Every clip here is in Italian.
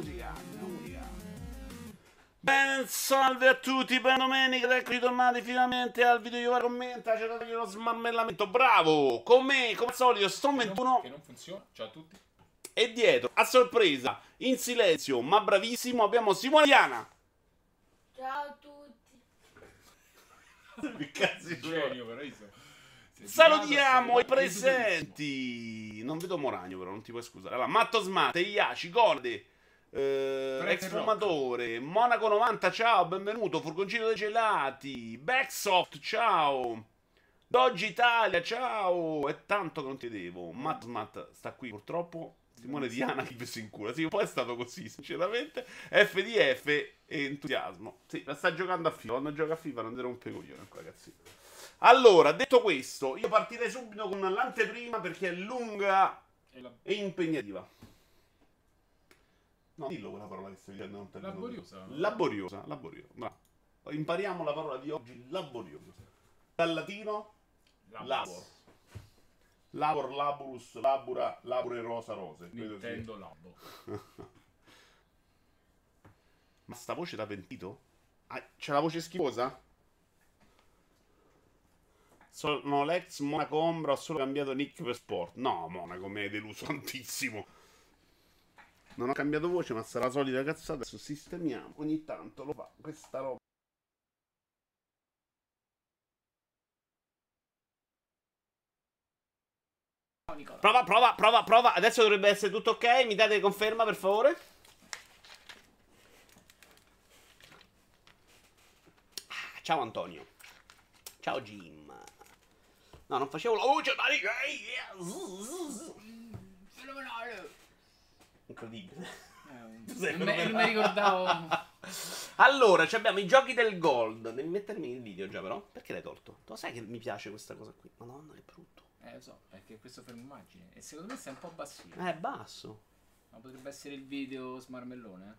musica, musica. Ben salve a tutti, buona domenica, eccoci tornati finalmente al video Io commenta, c'è dato lo smarmellamento, bravo! Con me, come al solito, sto 21 Che non funziona. Ciao a tutti. e dietro, a sorpresa, in silenzio, ma bravissimo, abbiamo Simone Diana. Ciao a tutti. Che cazzo di Genio, però io so- sei Salutiamo i presenti. Non vedo Moragno, però non ti puoi scusare. Allora, Matto Smart, Iaci, Gorde, eh, ex fumatore, Monaco 90, ciao, benvenuto. Furgoncino dei gelati, Backsoft, ciao. Doggi Italia, ciao. È tanto che non ti devo. Matt Smart sta qui purtroppo. Simone Diana chi si incura. Sì, un po' è stato così, sinceramente. FDF e entusiasmo. Sì, la sta giocando a FIFA. Quando gioca a FIFA non ti rompe i coglioni, ragazzi. Allora, detto questo, io partirei subito con l'anteprima perché è lunga e impegnativa. No, dillo quella parola che stai dicendo. Non te la dico. Laboriosa. Laboriosa, laboriosa. bravo. Impariamo la parola di oggi, laboriosa. Dal latino, la- labor. Labor, laburus, labura, labure, rosa, rose. Nintendo Labo. Ma sta voce da pentito? Ah, c'è la voce schifosa? Sono l'ex Monaco Ombra, ho solo cambiato nick per sport. No, Monaco, mi hai deluso tantissimo. Non ho cambiato voce, ma sarà la solita cazzata. Adesso sistemiamo. Ogni tanto lo fa questa roba. Prova, prova, prova, prova. Adesso dovrebbe essere tutto ok. Mi date conferma, per favore? Ah, Ciao Antonio. Ciao Jim. No, non facevo la voce da Fenomenale. Incredibile. Eh, non, me- non mi ricordavo. Allora, ci abbiamo i giochi del gold. Devi mettermi il video già, però. Perché l'hai tolto? Tu lo sai che mi piace questa cosa qui. Madonna, che brutto. Eh, lo so, è che questo fermo immagine. E secondo me sei un po' bassino. Eh, è basso. Ma potrebbe essere il video smarmellone.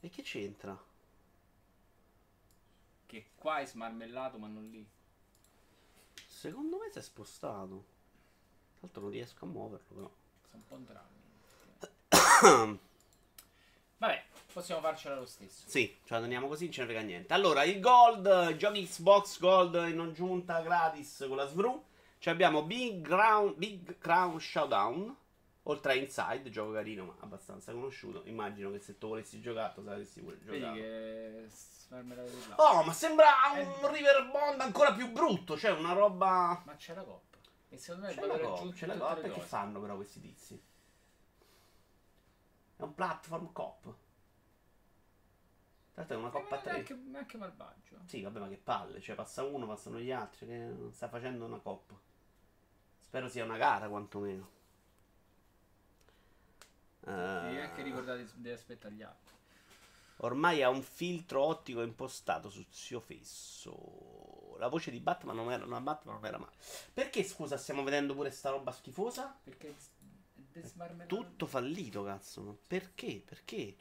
eh? E che c'entra? Che qua è smarmellato, ma non lì. Secondo me si è spostato. Tra l'altro non riesco a muoverlo, però. Sono un po' entrambi. Vabbè, possiamo farcela lo stesso. Sì, cioè andiamo così, non ce ne frega niente. Allora, il Gold, giochi Xbox Gold in aggiunta gratis con la SVRU. Ci abbiamo Big, Ground, Big Crown Showdown. Oltre a Inside, gioco carino ma abbastanza conosciuto. Immagino che se tu volessi giocare, tu saresti pure giocato. che. Oh, ma sembra un Eh. River Bond ancora più brutto. Cioè, una roba. Ma c'è la coppa. E secondo me C'è la coppa, c'è la coppa. che fanno però questi tizi? Un platform cop. Tra l'altro è una coppa a Eh, tre. Neanche, neanche malvagio. Sì, vabbè, ma che palle, cioè passa uno, passano gli altri, che non sta facendo una coppa. Spero sia una gara, quantomeno. Devi Eh, anche ricordare di aspettare gli altri. ormai ha un filtro ottico impostato sul suo fesso. La voce di Batman non era, no, Batman non era male. Perché, scusa, stiamo vedendo pure sta roba schifosa? Perché. Tutto fallito, cazzo. ma Perché? Perché?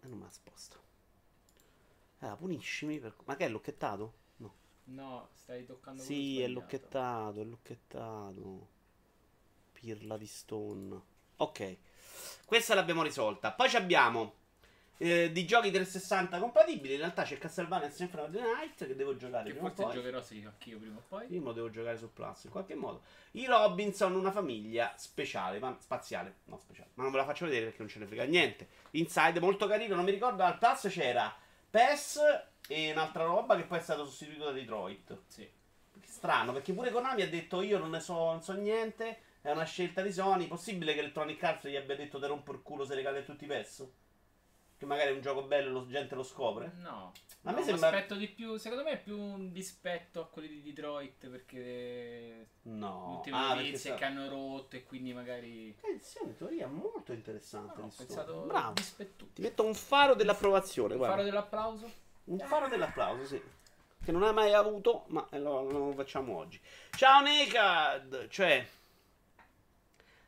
E non me la sposta. Eh, puniscimi per... Ma che è lucchettato? No. No, stai toccando Sì, è sbagliato. lucchettato, è lucchettato. Pirla di stone. Ok, questa l'abbiamo risolta. Poi ci abbiamo eh, di giochi 360 compatibili. In realtà c'è Castlevania e Symphony of the Night che devo giocare Che forse poi. giocherò sì, anch'io prima o poi. Io lo devo giocare su Plus in qualche modo. I Robinson, una famiglia speciale, ma spaziale, no speciale. Ma non ve la faccio vedere perché non ce ne frega niente. Inside molto carino, non mi ricordo, al Plus c'era PES e un'altra roba che poi è stato sostituito da Detroit. Sì. Strano, perché pure Konami ha detto io non ne so, non so niente, è una scelta di Sony. Possibile che Electronic Arts gli abbia detto te rompo il culo se regali tutti i PES? Che magari è un gioco bello e la gente lo scopre? No. A No, me mi sembra- aspetto di più. Secondo me è più un dispetto a quelli di Detroit perché No. l'ultime Ah, notizie che hanno rotto e quindi magari. Eh, sì, è una teoria molto interessante. No, ho pensato Bravo. dispettuto. Ti metto un faro dell'approvazione, guarda. Faro dell'applauso? Un faro dell'applauso, sì. Che non hai mai avuto, ma lo, lo facciamo oggi. Ciao Naked! Cioè,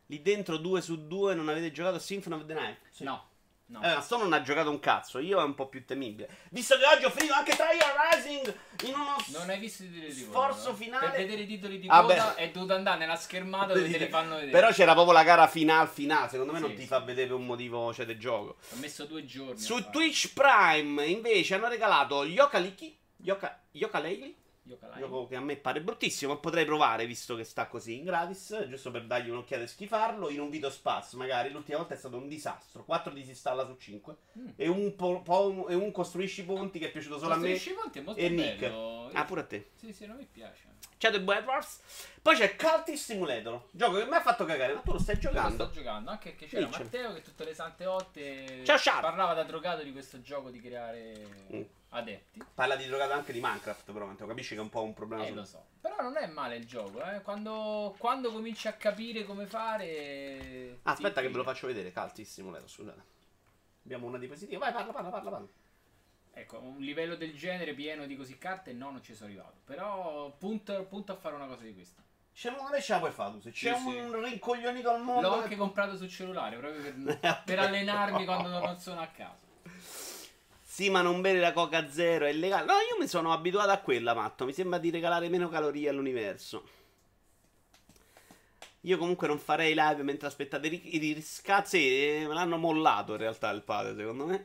lì dentro 2 su 2 non avete giocato a Symphony of the Night? Sì. No. No. Eh, sto non ha giocato un cazzo, io è un po' più temibile. Visto che oggi ho finito anche Trial Rising in uno Non hai visto i titoli di coda. sforzo no? finale. Per vedere i titoli di Ah, coda beh. è dovuto andare nella schermata dove te li fanno vedere. Però c'era proprio la gara final final, secondo me non Sì, ti sì. fa vedere per un motivo cioè, del gioco. Ho messo due giorni. Su. Twitch Prime invece hanno regalato Yoka Liki, Yoka, Yoka Laylee, Yooka-Laylee. gioco che a me pare bruttissimo, ma potrei provare visto che sta così in gratis, giusto per dargli un'occhiata e schifarlo, in un video spazio magari, l'ultima volta è stato un disastro, 4 disinstalla su 5, Mm. e, un po- po- e un costruisci ponti che è piaciuto solo a me, Costruisci Ponti è molto e Nick. bello. ah pure a te. Sì, sì, non mi piace. C'è The Wars. Poi c'è Cultist Simulator, gioco che mi ha fatto cagare, ma tu lo stai Io lo giocando? sto giocando, anche che c'era Dice. Matteo che tutte le sante otte Ciao, ciao. parlava da drogato di questo gioco di creare Mm. Adepti. Parla di drogato anche di Minecraft, però capisci che è un po' un problema. Eh, su- lo so. Però non è male il gioco, eh. Quando, quando cominci a capire come fare... Ah, aspetta che ve lo faccio vedere, Cultist Simulator, scusate. Abbiamo una diapositiva, vai parla, parla, parla, parla. Ecco, un livello del genere pieno di così carte no, non ci sono arrivato. Però punto, punto a fare una cosa di questa. C'è una ce la puoi fare tu, se c'è Sì, un rincoglionito al mondo... L'ho che- anche comprato sul cellulare, proprio per, per allenarmi quando non sono a casa. Sì, ma non bere la Coca Zero è illegale. No, io mi sono abituato a quella, matto. Mi sembra di regalare meno calorie all'universo. Io comunque non farei live mentre aspettate i riscazzi. eh, me l'hanno mollato in realtà il padre, secondo me.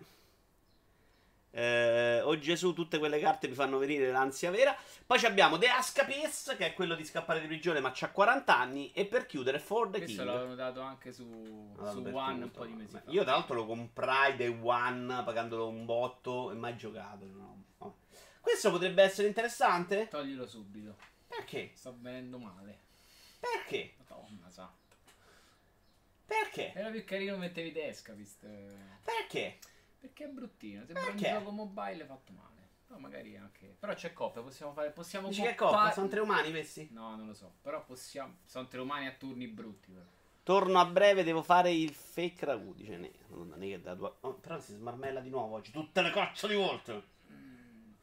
Eh, oh Gesù, tutte quelle carte mi fanno venire l'ansia vera. Poi ci abbiamo The Escapist, che è quello di scappare di prigione, ma c'ha 40 anni. E per chiudere, For the Questo King. l'avevano dato anche su, Ah, su One un tutto. po' di mesi Beh, fa. Io tra l'altro lo comprai day one pagandolo un botto e mai giocato. no. Vabbè. Questo potrebbe essere interessante? Toglilo subito. Perché? Sto venendo male. Perché? Madonna, sa. Perché? Era più carino mettevi The Escapist. Perché? Perché è bruttino. Sembra Perché? un gioco mobile fatto male. Però magari anche. Però c'è coppia, possiamo fare. Possiamo Dici che coppa-? Sono tre umani questi? No, non lo so. Però possiamo. Sono tre umani a turni brutti. Però. Torno a breve, devo fare il fake ragù, dice ne. Madonna, ne che da due... oh, però si smarmella di nuovo oggi. Tutte le cazzo di volte.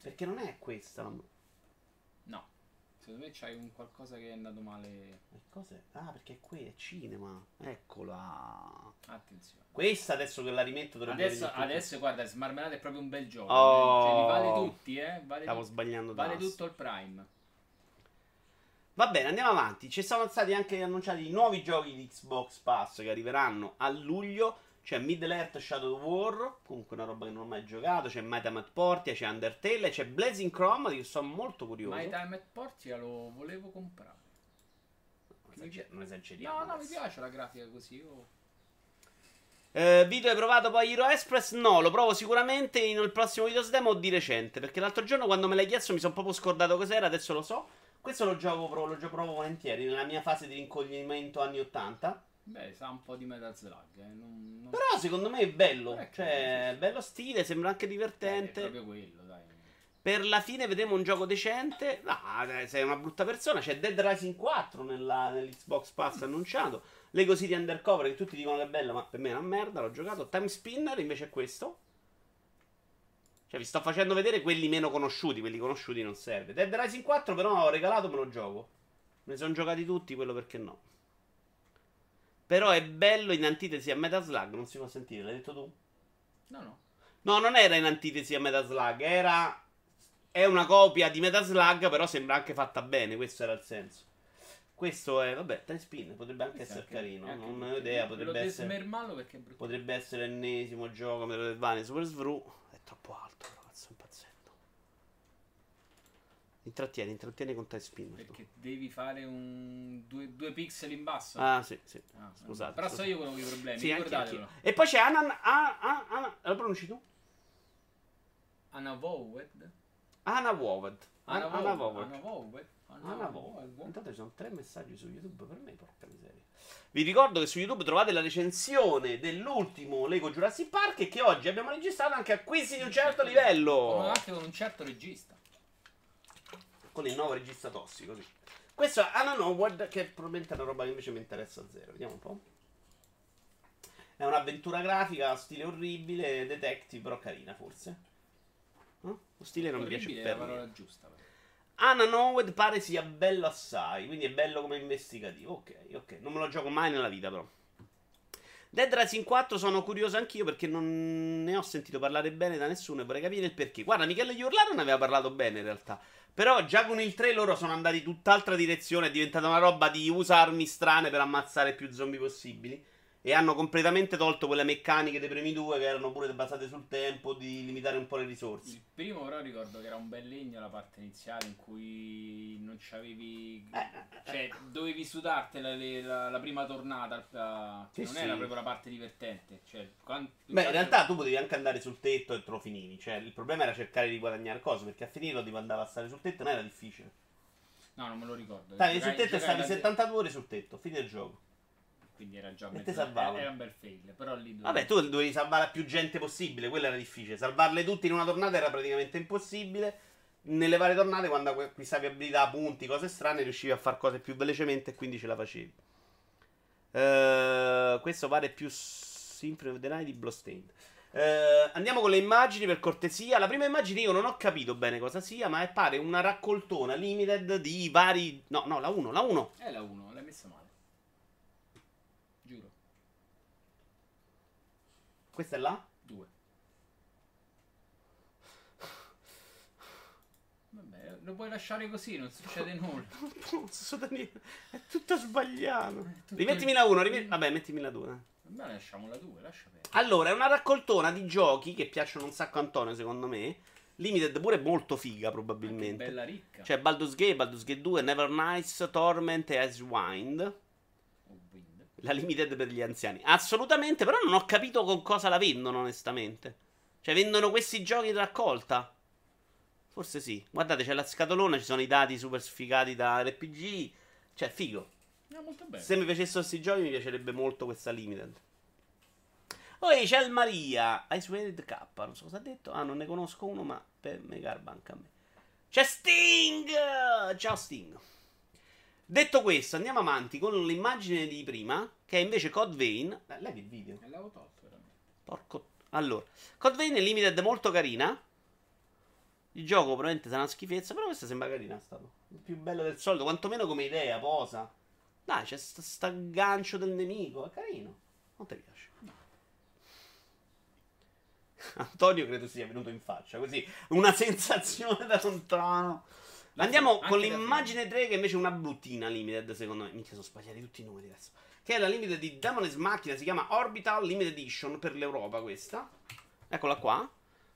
Perché non è questa. la- No. Secondo me c'hai un qualcosa che è andato male. Che cos'è? Ah, perché qui, è cinema. Eccola. Attenzione. Questa adesso che la rimetto dovrebbe Adesso, adesso guarda, Smarmelata è proprio un bel gioco. Oh. Cioè, li vale tutti, eh. Vale, Stavo tut- sbagliando vale tasto. tutto il Prime. Va bene, andiamo avanti. Ci sono stati anche annunciati i nuovi giochi di Xbox Pass che arriveranno a luglio. C'è Middle Earth Shadow War, comunque una roba che non ho mai giocato. C'è My Time at Portia, c'è Undertale, c'è Blazing Chrome, di cui sono molto curioso. My Time at Portia lo volevo comprare. Non esager- non esageriamo. No, no, mi adesso. piace la grafica così. oh. Eh, video hai provato poi Hero Express? No, lo provo sicuramente in il prossimo video demo o di recente. Perché l'altro giorno quando me l'hai chiesto mi sono proprio scordato cos'era, adesso lo so. Questo lo gioco, lo gioco provo volentieri nella mia fase di rincoglionimento anni 80. Beh, sa un po' di Metal Slug. Eh. Non, non... Però secondo me è bello. Eh, Cioè, sì, bello stile, sembra anche Eh, divertente. è proprio quello, dai. Per la fine vedremo un gioco decente. No, dai, sei una brutta persona. C'è Dead Rising 4 nella, nell'Xbox Pass annunciato. Lego City Undercover, che tutti dicono che è bello, ma per me è una merda. L'ho giocato. Time Spinner invece è questo. Cioè, vi sto facendo vedere quelli meno conosciuti. Quelli conosciuti non serve. Dead Rising 4, però, ho regalato, me lo gioco. Me ne sono giocati tutti, quello perché no. Però è bello in antitesi a Metal Slug. Non si può sentire, l'hai detto tu? No, no. No, non era in antitesi a Metal Slug, era. È una copia di Metal Slug, però sembra anche fatta bene. Questo era il senso. Questo è, vabbè, Time Spin potrebbe anche Questo essere anche- carino. anche Non ho idea, potrebbe essere. desmermallo perché è brutto. Potrebbe essere l'ennesimo gioco Metroidvania Super Svru. È troppo alto, però, cazzo, impazzendo. Intrattieni, intrattieni con Spin. Perché devi fare un due, due pixel in basso. Ah, sì, sì. Ah, scusate, Però so io quello con i problemi. Sì, anche, anche. E poi c'è Anan. Ah, ah, ah, lo pronunci tu? Anna Vowed. Anna Woved. Anna Anna Vowed. Woved. Anna Vowed. Ah, no, Intanto ci sono tre messaggi su YouTube per me, porca miseria. Vi ricordo che su YouTube trovate la recensione dell'ultimo Lego Jurassic Park e che oggi abbiamo registrato anche acquisti di un certo livello. anche con un certo regista. Con il nuovo regista tossico, sì. Questo è Anna Howard, che probabilmente è una roba che invece mi interessa a zero. Vediamo un po'. È un'avventura grafica, stile orribile, detective, però carina forse. No? Lo stile non mi piace Orribile è la per niente. parola giusta. però. Anna Nowed pare sia bello assai, quindi è bello come investigativo. Ok, ok. Non me lo gioco mai nella vita, però. Dead Rising 4 sono curioso anch'io perché non ne ho sentito parlare bene da nessuno e vorrei capire il perché. Guarda, Michele Iurlano ne aveva parlato bene in realtà. Però già con il 3 loro sono andati tutt'altra direzione, è diventata una roba di usa armi strane per ammazzare più zombie possibili. E hanno completamente tolto quelle meccaniche dei primi due che erano pure basate sul tempo di limitare un po' le risorse. Il primo però ricordo che era un bel legno la parte iniziale in cui non c'avevi... Eh, Cioè, dovevi sudartela le- la, la prima tornata, la- che Sì, non sì. era proprio la parte divertente. Cioè, quan- Beh, in realtà tu potevi anche andare sul tetto e te lo finivi. Cioè, il problema era cercare di guadagnare cose. Perché a finirlo tipo andava a stare sul tetto non era difficile. No, non me lo ricordo. Stavi sul tetto e stavi la- 72 ore sul tetto. Fine il gioco. Quindi era già mezzo- salvavano. Era un bel fail, però lì... dove- Vabbè, tu dovevi salvare più gente possibile. Quello era difficile. Salvarle tutte in una tornata era praticamente impossibile. Nelle varie tornate, quando acquistavi abilità, punti, cose strane, riuscivi a fare cose più velocemente e quindi ce la facevi. Eh, questo pare più Symphony of the Night di Bloodstained. Eh, andiamo con le immagini per cortesia. La prima immagine io non ho capito bene cosa sia, ma è pare una raccoltona limited di vari. No, no, la 1, la 1. È la 1, l'hai messa male. Questa è la? 2. Vabbè, lo puoi lasciare così, non succede nulla. Non so da niente. È tutto sbagliato. tutto- Rimettimi la 1, rimet- vabbè, mettimi la 2. Vabbè, lasciamo la 2, lascia perdere. Allora, è una raccoltona di giochi che piacciono un sacco a Antonio, secondo me. Limited pure molto figa, probabilmente. bella ricca. C'è Baldur's Gate, Baldur's Gate 2, Never Nice, Torment e Icewind. La limited per gli anziani. Assolutamente, però non ho capito con cosa la vendono, onestamente. Cioè, vendono questi giochi in raccolta? Forse sì. Guardate, c'è la scatolona, ci sono i dati super sfigati da RPG. Cioè, figo. No. Se mi piacessero questi giochi, mi piacerebbe molto questa limited. Poi c'è il Maria. I swear the K. Non so cosa ha detto. Ah, non ne conosco uno, ma per me garba anche a me. C'è Sting! Ciao Sting. Detto questo, andiamo avanti con l'immagine di prima, che è invece Code Vein. Eh, levi il video. L'avevo tolto, veramente. Porco. Allora, Code Vein è limited molto carina. Il gioco probabilmente sarà una schifezza, però questa sembra carina. È stato il più bello del solito, quantomeno come idea, posa. Dai, c'è sta, sta gancio del nemico, è carino. Non ti piace? Antonio credo sia venuto in faccia, così una sensazione da lontano. Andiamo con l'immagine 3 che invece è una bruttina limited, secondo me. Minchia, sono sbagliati tutti i numeri adesso. Che è la limited di Demon's Machina, si chiama Orbital Limited Edition per l'Europa questa. Eccola qua.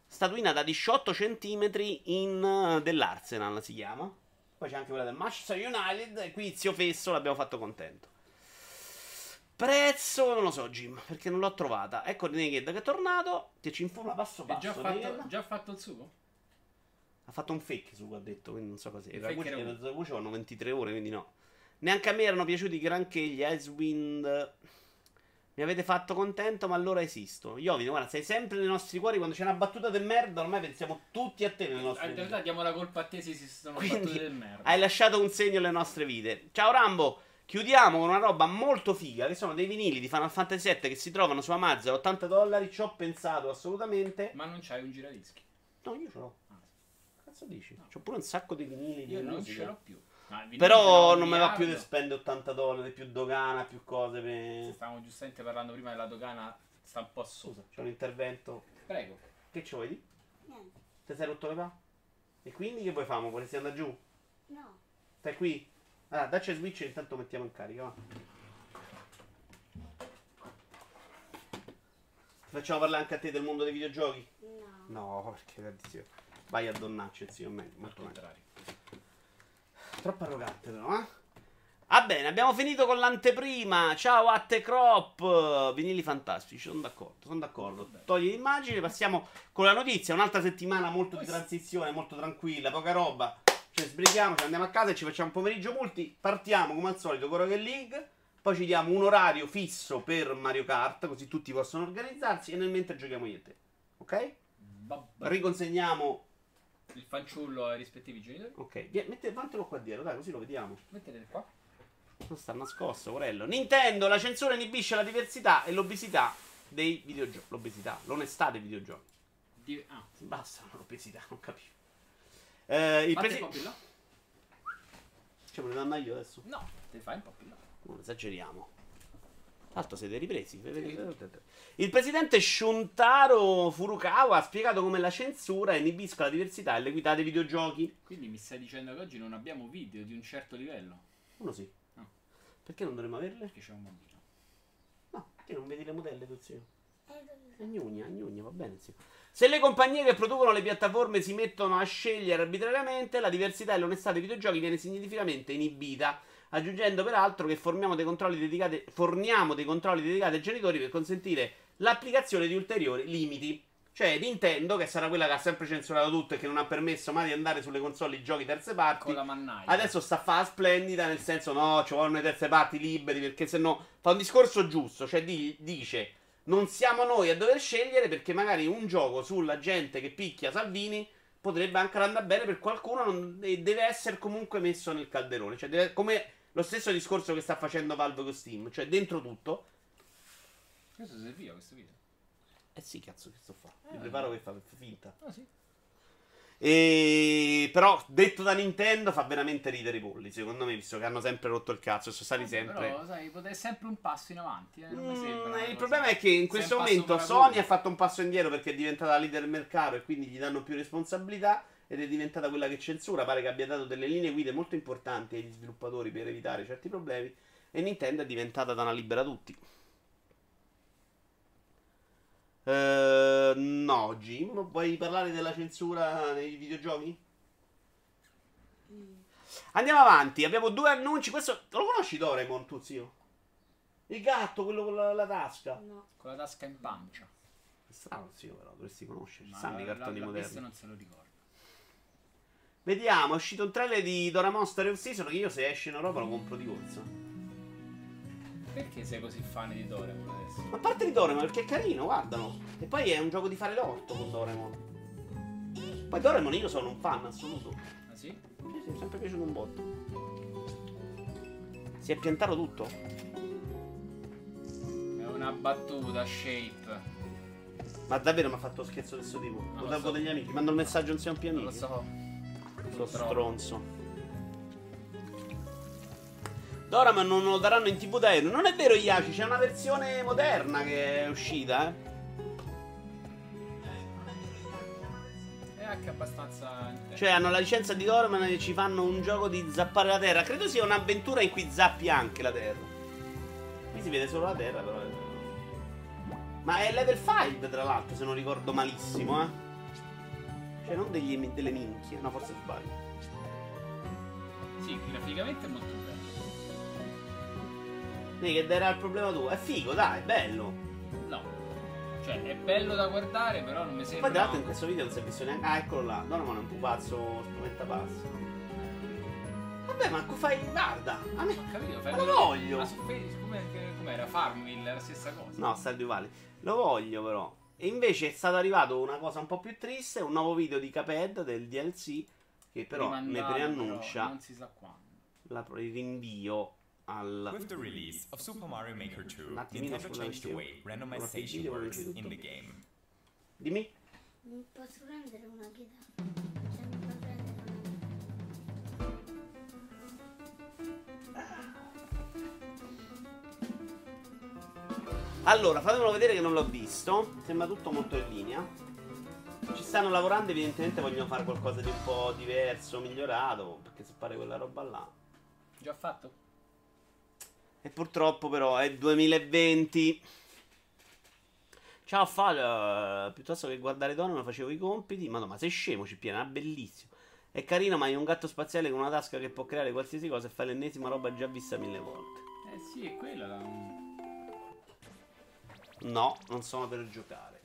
Statuina da 18 cm in eh, dell'Arsenal si chiama. Poi c'è anche quella del Manchester United e qui Zio Fesso l'abbiamo fatto contento. Prezzo non lo so, Jim, perché non l'ho trovata. Ecco Renegade che è tornato. Ti ci informa passo passo. già Renegade. fatto, già fatto il sugo? Ha fatto un fake su ha detto, quindi non so cos'è. Il I Ragucci hanno 23 ore, quindi no. Neanche a me erano piaciuti granché gli Icewind. Mi avete fatto contento, ma allora esisto. Iovine, guarda, sei sempre nei nostri cuori. Quando c'è una battuta del merda, ormai pensiamo tutti a te nelle nostre In realtà diamo la colpa a te se si sono Quindi battute del merda. Hai lasciato un segno alle nostre vite. Ciao Rambo. Chiudiamo con una roba molto figa, che sono dei vinili di Final Fantasy VII che si trovano su Amazon a 80 dollari. Ci ho pensato assolutamente. Ma non c'hai un giradischi. No, io ce l'ho. Cazzo dici? C'ho pure un sacco di vinili di io non musica. ce l'ho più. Però non mi va più di spendere 80 dollari, più dogana, più cose per... Stavamo giustamente parlando prima della dogana, sta un po'. Scusa, c'è un intervento. Prego. Che ci vuoi? Niente. Ti sei rotto le pa? E quindi che poi famo? Vorresti andare giù? No. Stai qui? Ah, dacci il switch e intanto mettiamo in carica, va. Ti facciamo parlare anche a te del mondo dei videogiochi? No. No, perché tantissimo. Vai a donnacci, zio, meglio. contrario. Troppo arrogante però, eh? Va bene, abbiamo finito con l'anteprima. Ciao a te Crop. Vinili fantastici, sono d'accordo, sono d'accordo. Togli l'immagine, passiamo con la notizia. Un'altra settimana molto di transizione, molto tranquilla, poca roba. Ci sbrighiamo, ci andiamo a casa e ci facciamo un pomeriggio multi. Partiamo come al solito con Rocket League. Poi ci diamo un orario fisso per Mario Kart, così tutti possono organizzarsi. E nel mentre giochiamo io e te. Ok? Riconsegniamo. Il fanciullo ai rispettivi genitori. Ok, Vie- mette, vattelo qua dietro, dai, così lo vediamo. Mettete qua. Non sta nascosto, Corello. Nintendo, la censura inibisce la diversità e l'obesità dei videogiochi. L'obesità, l'onestà dei videogiochi. Di- ah. Basta l'obesità, non capisco. Eh, il Fate un po' più là. Cioè, me lo danno io adesso? No, te fai un po' più là. Non esageriamo. L'altro siete ripresi. Il presidente Shuntaro Furukawa ha spiegato come la censura inibisca la diversità e l'equità dei videogiochi. Quindi mi stai dicendo che oggi non abbiamo video di un certo livello? Uno sì. No. Perché non dovremmo averle? Perché c'è un bambino. No, perché non vedi le modelle tu zio? Eh, Agnugna, agnugna, va bene zio. Se le compagnie che producono le piattaforme si mettono a scegliere arbitrariamente, la diversità e l'onestà dei videogiochi viene significativamente inibita. Aggiungendo peraltro che forniamo dei controlli dedicati, forniamo dei controlli dedicati ai genitori per consentire l'applicazione di ulteriori limiti. Cioè Nintendo, che sarà quella che ha sempre censurato tutto e che non ha permesso mai di andare sulle console i giochi terze parti, adesso sta a fare splendida, nel senso no, ci vogliono le terze parti liberi, perché se no fa un discorso giusto, cioè di- dice non siamo noi a dover scegliere perché magari un gioco sulla gente che picchia Salvini potrebbe anche andare bene per qualcuno non- e deve essere comunque messo nel calderone, cioè deve- come lo stesso discorso che sta facendo Valve con Steam, cioè dentro tutto. Questo serviva questo video. Eh sì, cazzo, che sto fa? Mi Eh. preparo che fa finta. Ah sì. E... Però detto da Nintendo fa veramente ridere i polli, secondo me, visto che hanno sempre rotto il cazzo e sono stati sempre... Però, sai, potete sempre un passo in avanti. Eh? Mi Mm, sembra il problema è che in questo momento. Sony ha fatto un passo indietro perché è diventata leader del mercato e quindi gli danno più responsabilità ed è diventata quella che censura. Pare che abbia dato delle linee guida molto importanti agli sviluppatori per evitare certi problemi e Nintendo è diventata dana libera a tutti. Eh, no, Jim, vuoi parlare della censura nei videogiochi? Andiamo avanti, abbiamo due annunci. Questo lo conosci Doraemon, tu zio? Il gatto, quello con la, la tasca. No. Con la tasca in pancia. È strano, zio, però dovresti. Ma Sanno i la- cartoni la- moderni. Questo non se lo ricordo. Vediamo, è uscito un trailer di Doraemon Story of Season che io se esce in Europa lo compro di corsa. Perché sei così fan di Doraemon adesso? Ma a parte di Doraemon perché è carino, guardalo. E poi è un gioco di fare l'orto con Doraemon. Poi Doraemon io sono un fan assoluto. Ah sì? Sì, sì, mi è sempre piaciuto un botto. Si è piantato tutto? È una battuta, Shape. Ma davvero mi ha fatto scherzo di questo tipo? lo Lo so. degli amici. Mando il messaggio non siamo più Non lo so. Purtroppo. stronzo. Doraemon non lo daranno in tv da euro. Non è vero, Iaci, c'è una versione moderna che è uscita, eh. È anche abbastanza. Cioè, hanno la licenza di Doraemon e ci fanno un gioco di zappare la terra. Credo sia un'avventura in cui zappi anche la terra. Qui si vede solo la terra, però. Ma è level 5, tra l'altro, se non ricordo malissimo, eh. Cioè, non degli, delle minchie. No, forse sbaglio. Sì, graficamente è molto bello. Vedi che era il problema tuo. È figo, dai, è bello. No. Cioè, è bello da guardare, però non mi Poi sembra. tra l'altro in questo video non si è visto neanche. Ah, eccolo là. Doraemon è un pupazzo spaventapasso. Vabbè, ma fai. Guarda. A me. Ho capito, fai Ma lo voglio. Ma su Facebook com'era? Farmville, la stessa cosa. No, Stardew Valley. Lo voglio però. E invece è stato arrivato una cosa un po' più triste, un nuovo video di Caped del DLC che però ne preannuncia però Non si sa quando. la- il rinvio al With the release of Super Mario Maker 2, Un attimino, Nintendo changed the way randomization works in the game. Dimmi. Non posso prendere una chitarra. Allora, fatemelo vedere che non l'ho visto. Sembra tutto molto in linea. Ci stanno lavorando, evidentemente vogliono fare qualcosa di un po' diverso, migliorato, perché se pare quella roba là. Già fatto? E purtroppo però è 2020. Ciao Fal, piuttosto che guardare Donovan facevo i compiti. Ma no, ma sei scemo, ci piena, bellissimo. È carino, ma è un gatto spaziale con una tasca che può creare qualsiasi cosa e fa l'ennesima roba già vista mille volte. Eh sì, è quella. No, non sono per giocare.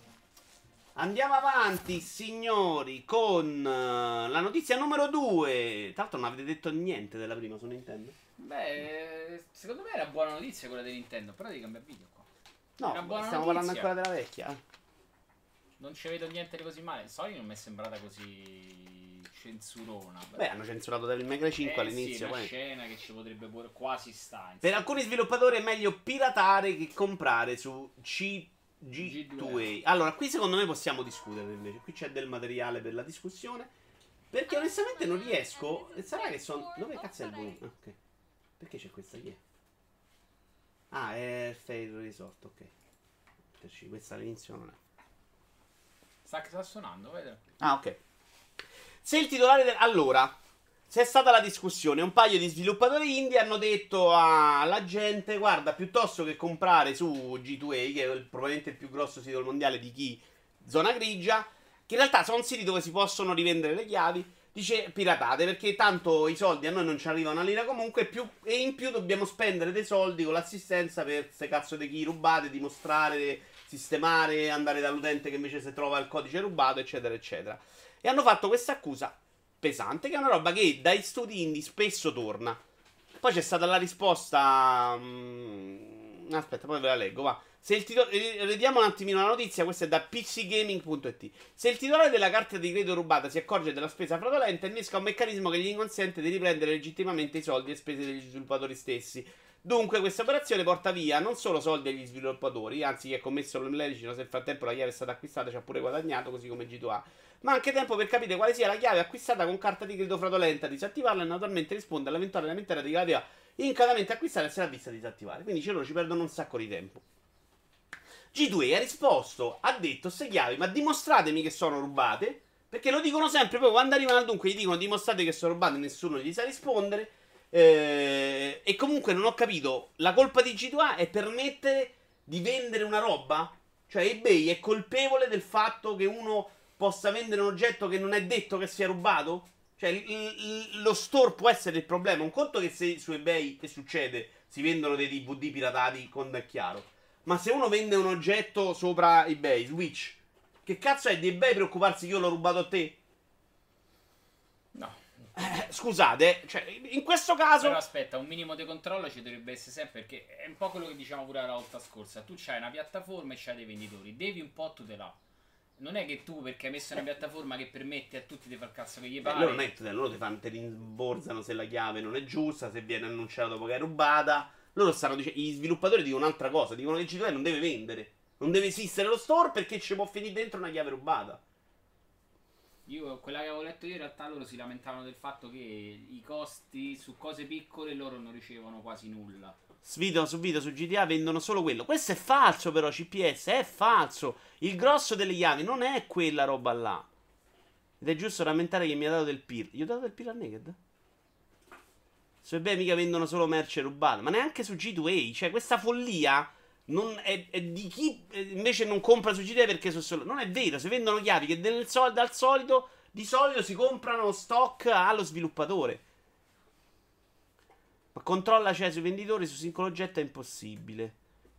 Andiamo avanti, signori, con eh, la notizia numero 2. Tra l'altro non avete detto niente della prima su Nintendo. Beh, secondo me era buona notizia quella di Nintendo, però devi cambiare video qua. No, stiamo parlando notizia. ancora della vecchia. Non ci vedo niente di così male. Sony non mi è sembrata così censurona. Beh, hanno censurato Devil May Cry 5 Eh all'inizio. Sì, una poi- scena che ci potrebbe pure quasi stare. Per alcuni sviluppatori è meglio piratare che comprare su CG2A. G2A. Allora, qui secondo me possiamo discutere invece. Qui c'è del materiale per la discussione. Perché onestamente non riesco. Sarà che sono. Dove cazzo è il volume? Ah, Ok. Perché c'è questa chi è? Ah, è Fail Resort, ok. Questa all'inizio non è. Sta, sta suonando, vedi? Ah, ok. Se il titolare del... Allora, c'è stata la discussione. Un paio di sviluppatori indie hanno detto alla gente: Guarda, piuttosto che comprare su G2A, che è il- probabilmente il più grosso sito mondiale di chi zona grigia, che in realtà sono siti dove si possono rivendere le chiavi. Dice piratate perché tanto i soldi a noi non ci arriva una lira comunque più- e in più dobbiamo spendere dei soldi con l'assistenza per queste cazzo di chi rubate, dimostrare, sistemare, andare dall'utente che invece si trova il codice rubato, eccetera, eccetera. E hanno fatto questa accusa pesante, che è una roba che dai studi indie spesso torna. Poi c'è stata la risposta. mm, aspetta, poi ve la leggo. Va. Se il titolo- eh, Vediamo un attimino la notizia. Questa è da pcgaming.it. Se il titolare della carta di credito rubata si accorge della spesa fraudolenta, innesca un meccanismo che gli consente di riprendere legittimamente i soldi e spese degli sviluppatori stessi. Dunque, questa operazione porta via non solo soldi agli sviluppatori, anzi, chi ha commesso l'illecito, se nel frattempo la chiave è stata acquistata, ci ha pure guadagnato, così come G2A ma anche tempo per capire quale sia la chiave acquistata con carta di credito fraudolenta, disattivarla e naturalmente rispondere all'eventuale lamentela di chiave incautamente acquistata e se l'ha vista disattivare. Quindi loro ci perdono un sacco di tempo. G2 ha risposto, ha detto queste chiavi, ma dimostratemi che sono rubate, perché lo dicono sempre, poi quando arrivano al dunque gli dicono dimostrate che sono rubate, nessuno gli sa rispondere. Eh, e comunque non ho capito, la colpa di G2A è permettere di vendere una roba? Cioè eBay è colpevole del fatto che uno possa vendere un oggetto che non è detto che sia rubato? Cioè, il- il- lo store può essere il problema. Un conto che se su eBay, che succede? Si vendono dei DVD piratati, con è chiaro. Ma se uno vende un oggetto sopra eBay, Switch, che cazzo è di eBay preoccuparsi che io l'ho rubato a te? No. Eh, scusate, cioè, in questo caso... Però aspetta, un minimo di controllo ci dovrebbe essere sempre perché è un po' quello che diciamo pure la volta scorsa. Tu c'hai una piattaforma e c'hai dei venditori, devi un po' tutelare. Non è che tu perché hai messo una piattaforma che permette a tutti di far cazzo che gli pare. loro, non è, che- loro ti, fanno, ti rimborsano se la chiave non è giusta, se viene annunciato dopo che è rubata. Loro stanno dicendo, gli sviluppatori dicono un'altra cosa, dicono che G2 non deve vendere. Non deve esistere lo store perché ci può finire dentro una chiave rubata. Io, quella che avevo letto io, in realtà loro si lamentavano del fatto che i costi su cose piccole loro non ricevono quasi nulla. Video su video su GTA vendono solo quello. Questo è falso, però. CPS è falso. Il grosso delle chiavi non è quella roba là. Ed è giusto rammentare che mi ha dato del PIR. Gli ho dato del PIR a Naked? Su eBay mica vendono solo merce rubata. Ma neanche su G2A. Cioè, questa follia è, è di chi eh, invece non compra su G2A perché sono solo. Non è vero. Si vendono chiavi che del dal solito. Di solito si comprano stock allo sviluppatore. Ma controlla cioè sui venditori su singolo oggetto è impossibile.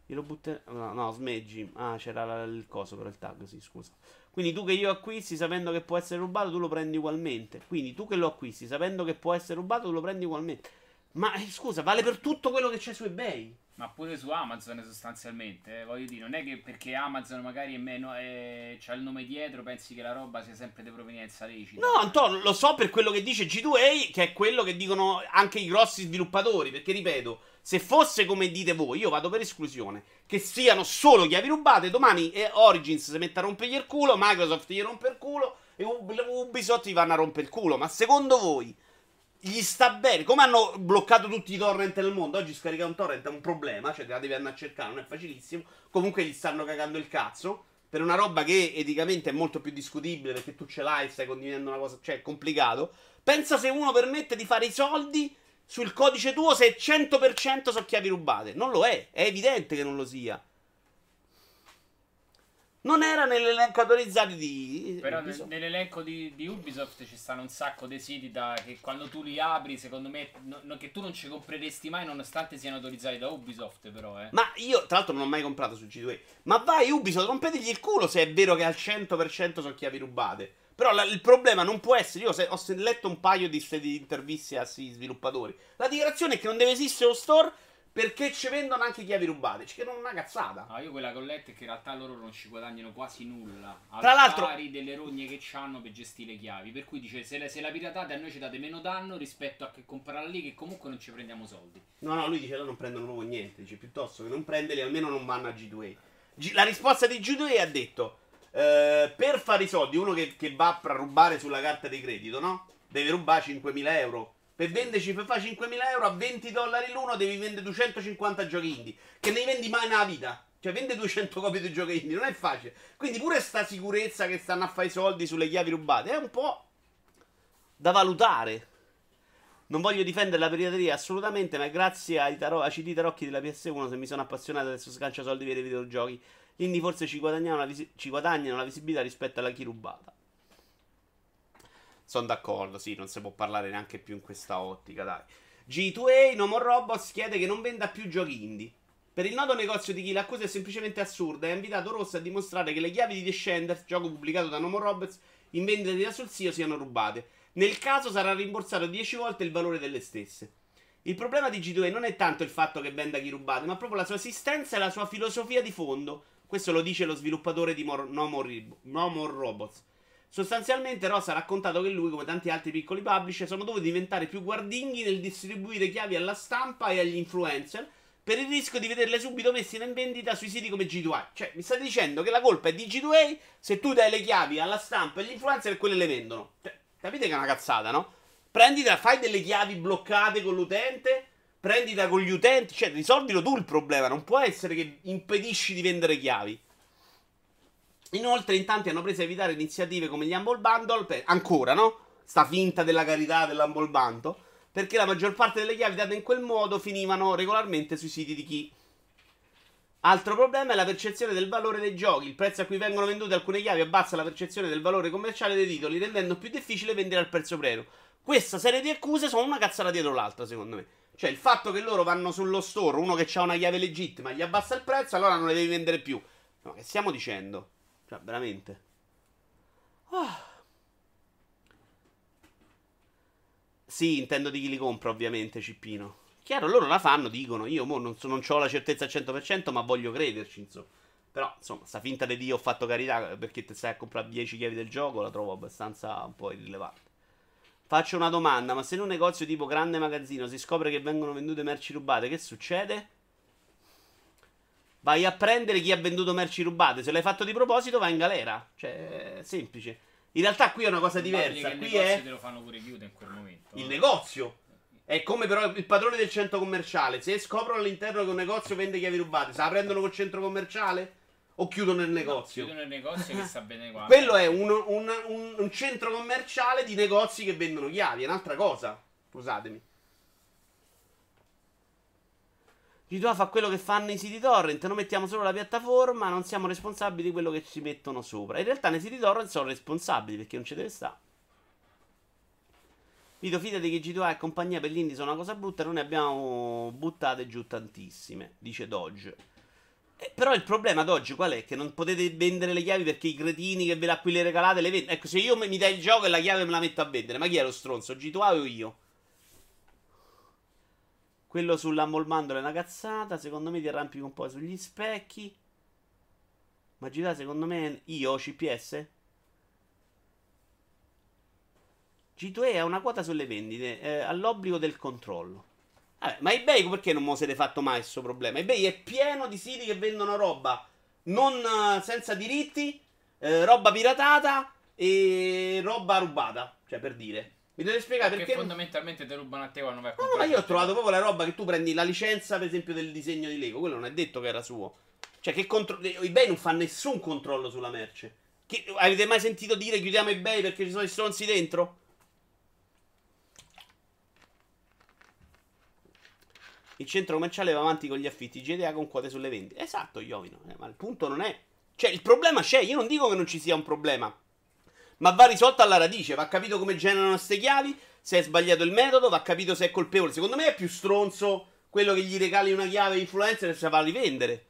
Io lo butterò. No, no, smeggi. Ah, c'era il coso per il tag, sì, scusa. Quindi tu che io acquisti sapendo che può essere rubato, tu lo prendi ugualmente. Quindi tu che lo acquisti sapendo che può essere rubato, tu lo prendi ugualmente. Ma eh, scusa, vale per tutto quello che c'è su eBay. Ma pure su Amazon sostanzialmente, eh, voglio dire, non è che perché Amazon magari è meno, eh, c'ha il nome dietro, pensi che la roba sia sempre di provenienza lecita. No, Antonio, lo so per quello che dice G2A, che è quello che dicono anche i grossi sviluppatori. Perché ripeto, se fosse come dite voi, io vado per esclusione, che siano solo chiavi rubate, domani eh, Origins si mette a rompergli il culo, Microsoft gli rompe il culo e Ub- Ubisoft gli vanno a rompere il culo. Ma secondo voi gli sta bene? Come hanno bloccato tutti i torrent nel mondo? Oggi scaricare un torrent è un problema, cioè te la devi andare a cercare, non è facilissimo. Comunque gli stanno cagando il cazzo. Per una roba che eticamente è molto più discutibile perché tu ce l'hai, stai condividendo una cosa, cioè è complicato. Pensa se uno permette di fare i soldi sul codice tuo se 100% sono chiavi rubate. Non lo è, è evidente che non lo sia. Non era nell'elenco autorizzato di... Però nel- nell'elenco di, di Ubisoft ci stanno un sacco di siti da, che quando tu li apri, secondo me, no- no- che tu non ci compreresti mai nonostante siano autorizzati da Ubisoft, però, eh. Ma io, tra l'altro, non ho mai comprato su G2. Ma vai, Ubisoft, rompetegli il culo se è vero che al 100% sono chiavi rubate. Però la- il problema non può essere. Io se- ho letto un paio di, di interviste a sì, sviluppatori. La dichiarazione è che non deve esistere lo store perché ci vendono anche chiavi rubate. Cioè, che non è una cazzata. No, io quella letto è che in realtà loro non ci guadagnano quasi nulla. Tra l'altro- pari delle rogne che hanno per gestire le chiavi. Per cui dice: se la, se la piratate a noi ci date meno danno rispetto a che comprarla lì, che comunque non ci prendiamo soldi. No, no, lui dice loro non prendono proprio niente. Dice piuttosto che non prenderli, almeno non vanno a G2. G- la risposta di G2 ha detto: eh, per fare i soldi, uno che, che va a rubare sulla carta di credito, no? Deve rubare 5.000 euro Per venderci per fare 5.000 euro a 20 dollari l'uno devi vendere 250 giochi indie. Che ne vendi mai nella vita. Cioè, vende 200 copie di giochi indie, non è facile. Quindi pure sta sicurezza che stanno a fare i soldi sulle chiavi rubate è un po' da valutare. Non voglio difendere la pirateria assolutamente, ma grazie ai, taro- ai CD tarocchi della PS1 se mi sono appassionato adesso sgancia soldi per i videogiochi. Quindi forse ci guadagnano, visi- ci guadagnano la visibilità rispetto alla chi rubata. Sono d'accordo, sì, non si può parlare neanche più in questa ottica, dai. G2A, No More Robots chiede che non venda più giochi indie. Per il noto negozio di chi l'accusa è semplicemente assurda e ha invitato Rossa a dimostrare che le chiavi di Descenders, gioco pubblicato da No More Robots, in vendita sul sito siano rubate. Nel caso sarà rimborsato 10 volte il valore delle stesse. Il problema di G2A non è tanto il fatto che venda chi rubate, ma proprio la sua esistenza e la sua filosofia di fondo. Questo lo dice lo sviluppatore di Mor- no, Rib- no Robots. Sostanzialmente Ross ha raccontato che lui, come tanti altri piccoli publisher, sono dovuti diventare più guardinghi nel distribuire chiavi alla stampa e agli influencer per il rischio di vederle subito messe in vendita sui siti come G2A. Cioè, mi state dicendo che la colpa è di G2A se tu dai le chiavi alla stampa e agli influencer e quelle le vendono. Cioè, capite che è una cazzata, no? Prendita, fai delle chiavi bloccate con l'utente, prendita con gli utenti, cioè risolvilo tu il problema, non può essere che impedisci di vendere chiavi. Inoltre, in tanti hanno preso a evitare iniziative come gli Humble Bundle, per- ancora, no? Sta finta della carità dell'Humble Bundle, perché la maggior parte delle chiavi date in quel modo finivano regolarmente sui siti di chi. Altro problema è la percezione del valore dei giochi. Il prezzo a cui vengono vendute alcune chiavi abbassa la percezione del valore commerciale dei titoli, rendendo più difficile vendere al prezzo pieno. Questa serie di accuse sono una cazzata dietro l'altra, secondo me. Cioè, il fatto che loro vanno sullo store, uno che ha una chiave legittima, gli abbassa il prezzo, allora non le devi vendere più. Ma che stiamo dicendo? Cioè, veramente. Ah. Sì, intendo di chi li compra, ovviamente, Cippino. Chiaro, loro la fanno, dicono, io mo non, so, non ho la certezza al 100%, ma voglio crederci, insomma. Però, insomma, sta finta di Dio ho fatto carità perché te stai a comprare 10 chiavi del gioco, la trovo abbastanza un po' irrilevante. Faccio una domanda, ma se in un negozio tipo grande magazzino si scopre che vengono vendute merci rubate, che succede? Vai a prendere chi ha venduto merci rubate. Se l'hai fatto di proposito, vai in galera. Cioè, è semplice. In realtà qui è una cosa diversa. Qui negozio è te lo fanno pure chiudere in quel momento. il eh. negozio. È come però il padrone del centro commerciale. Se scoprono all'interno che un negozio vende chiavi rubate, se la prendono col centro commerciale? O chiudono il negozio? Chiudono il negozio che sa bene qua. Quello è un, un- un- un centro commerciale di negozi che vendono chiavi, è un'altra cosa. Scusatemi. G2A fa quello che fanno i siti torrent, non mettiamo solo la piattaforma, non siamo responsabili di quello che ci mettono sopra. In realtà nei siti torrent sono responsabili perché non ci deve stare. Vito, fidati che G2A e compagnia per gli indie sono una cosa brutta, noi ne abbiamo buttate giù tantissime, dice Dodge. Eh, però il problema Dodge qual è? Che non potete vendere le chiavi perché i cretini che ve le regalate le vendono. Ecco, se io mi dai il gioco e la chiave me la metto a vendere, ma chi è lo stronzo? G2A o io? Quello sulla Molmandolo è una cazzata. Secondo me ti arrampico un po' sugli specchi. Ma G2A secondo me io ho CPS? G2E ha una quota sulle vendite, eh, all'obbligo del controllo. Vabbè, ma eBay perché non mo siete fatto mai questo problema? eBay è pieno di siti che vendono roba non eh, senza diritti, eh, roba piratata e roba rubata. Cioè, per dire. Mi dovete spiegare Perché perché. fondamentalmente te rubano a te quando vai a No, comprare. ma io ho trovato proprio la roba che tu prendi la licenza, per esempio, del disegno di Lego. Quello non è detto che era suo. Cioè, che contro... eBay non fa nessun controllo sulla merce. Che- Avete mai sentito dire chiudiamo eBay perché ci sono i stronzi dentro? Il centro commerciale va avanti con gli affitti GTA con quote sulle vendite. Esatto, Iovino. eh, ma il punto non è. Cioè, il problema c'è. Io non dico che non ci sia un problema. Ma va risolto alla radice. Va capito come generano queste chiavi. Se è sbagliato il metodo, va capito se è colpevole. Secondo me è più stronzo quello che gli regali una chiave influencer e se la va rivendere.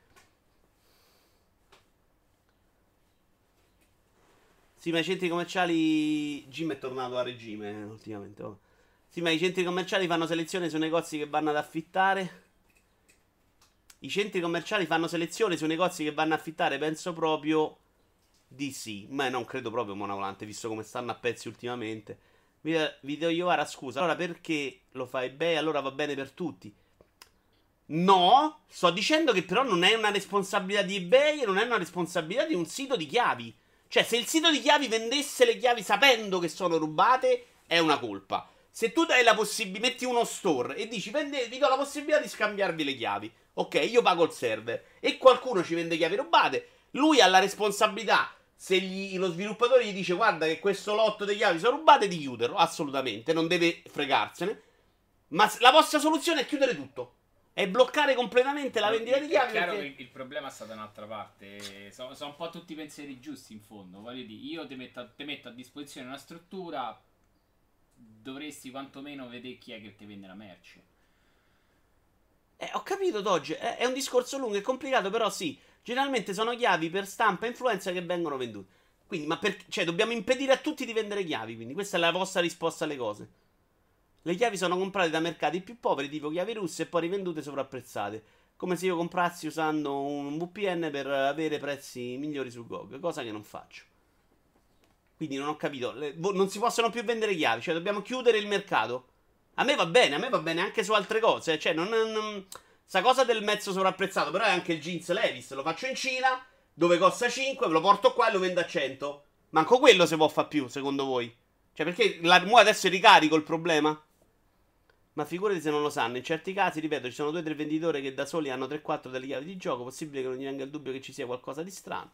Sì, ma i centri commerciali. Jim è tornato a regime ultimamente. oh. Sì, ma i centri commerciali fanno selezione sui negozi che vanno ad affittare. I centri commerciali fanno selezione sui negozi che vanno a affittare, penso proprio di sì. Ma non credo proprio Monavolante, visto come stanno a pezzi ultimamente. Video, video Iovara, scusa, allora perché lo fai bene? Allora va bene per tutti. No, sto dicendo che però non è una responsabilità di eBay e non è una responsabilità di un sito di chiavi. Cioè, se il sito di chiavi vendesse le chiavi sapendo che sono rubate, è una colpa. Se tu dai la possibilità, metti uno store e dici "Vende- vi do la possibilità di scambiarvi le chiavi. Ok, io pago il server e qualcuno ci vende chiavi rubate, lui ha la responsabilità. Se gli- lo sviluppatore gli dice guarda che questo lotto di chiavi sono rubate, di chiuderlo, assolutamente, non deve fregarsene. Ma la vostra soluzione è chiudere tutto. È bloccare completamente la vendita di È chiavi. chiaro perché- che il problema sta da un'altra parte. Sono, sono un po' tutti i pensieri giusti in fondo. Voglio dire, io ti metto, ti metto a disposizione una struttura. Dovresti quantomeno vedere chi è che ti vende la merce. Eh, ho capito, Dodge. È, è un discorso lungo e complicato, però sì. Generalmente sono chiavi per stampa e influenza che vengono vendute. Quindi, ma per, cioè, dobbiamo impedire a tutti di vendere chiavi. Quindi, questa è la vostra risposta alle cose. Le chiavi sono comprate da mercati più poveri, tipo chiavi russe, e poi rivendute sovrapprezzate. Come se io comprassi usando un VPN per avere prezzi migliori su GOG, cosa che non faccio. Quindi non ho capito. Le- non si possono più vendere chiavi, cioè dobbiamo chiudere il mercato. A me va bene, a me va bene anche su altre cose. Cioè, non. non sta cosa del mezzo sovrapprezzato, però è anche il jeans Levis. Lo faccio in Cina, dove costa 5, ve lo porto qua e lo vendo a 100. Manco quello si può fare più, secondo voi? Cioè, perché la mo adesso è ricarico il problema? Ma figurati se non lo sanno. In certi casi, ripeto, ci sono due o tre venditori che da soli hanno 3-4 delle chiavi di gioco. Possibile che non gli venga il dubbio che ci sia qualcosa di strano.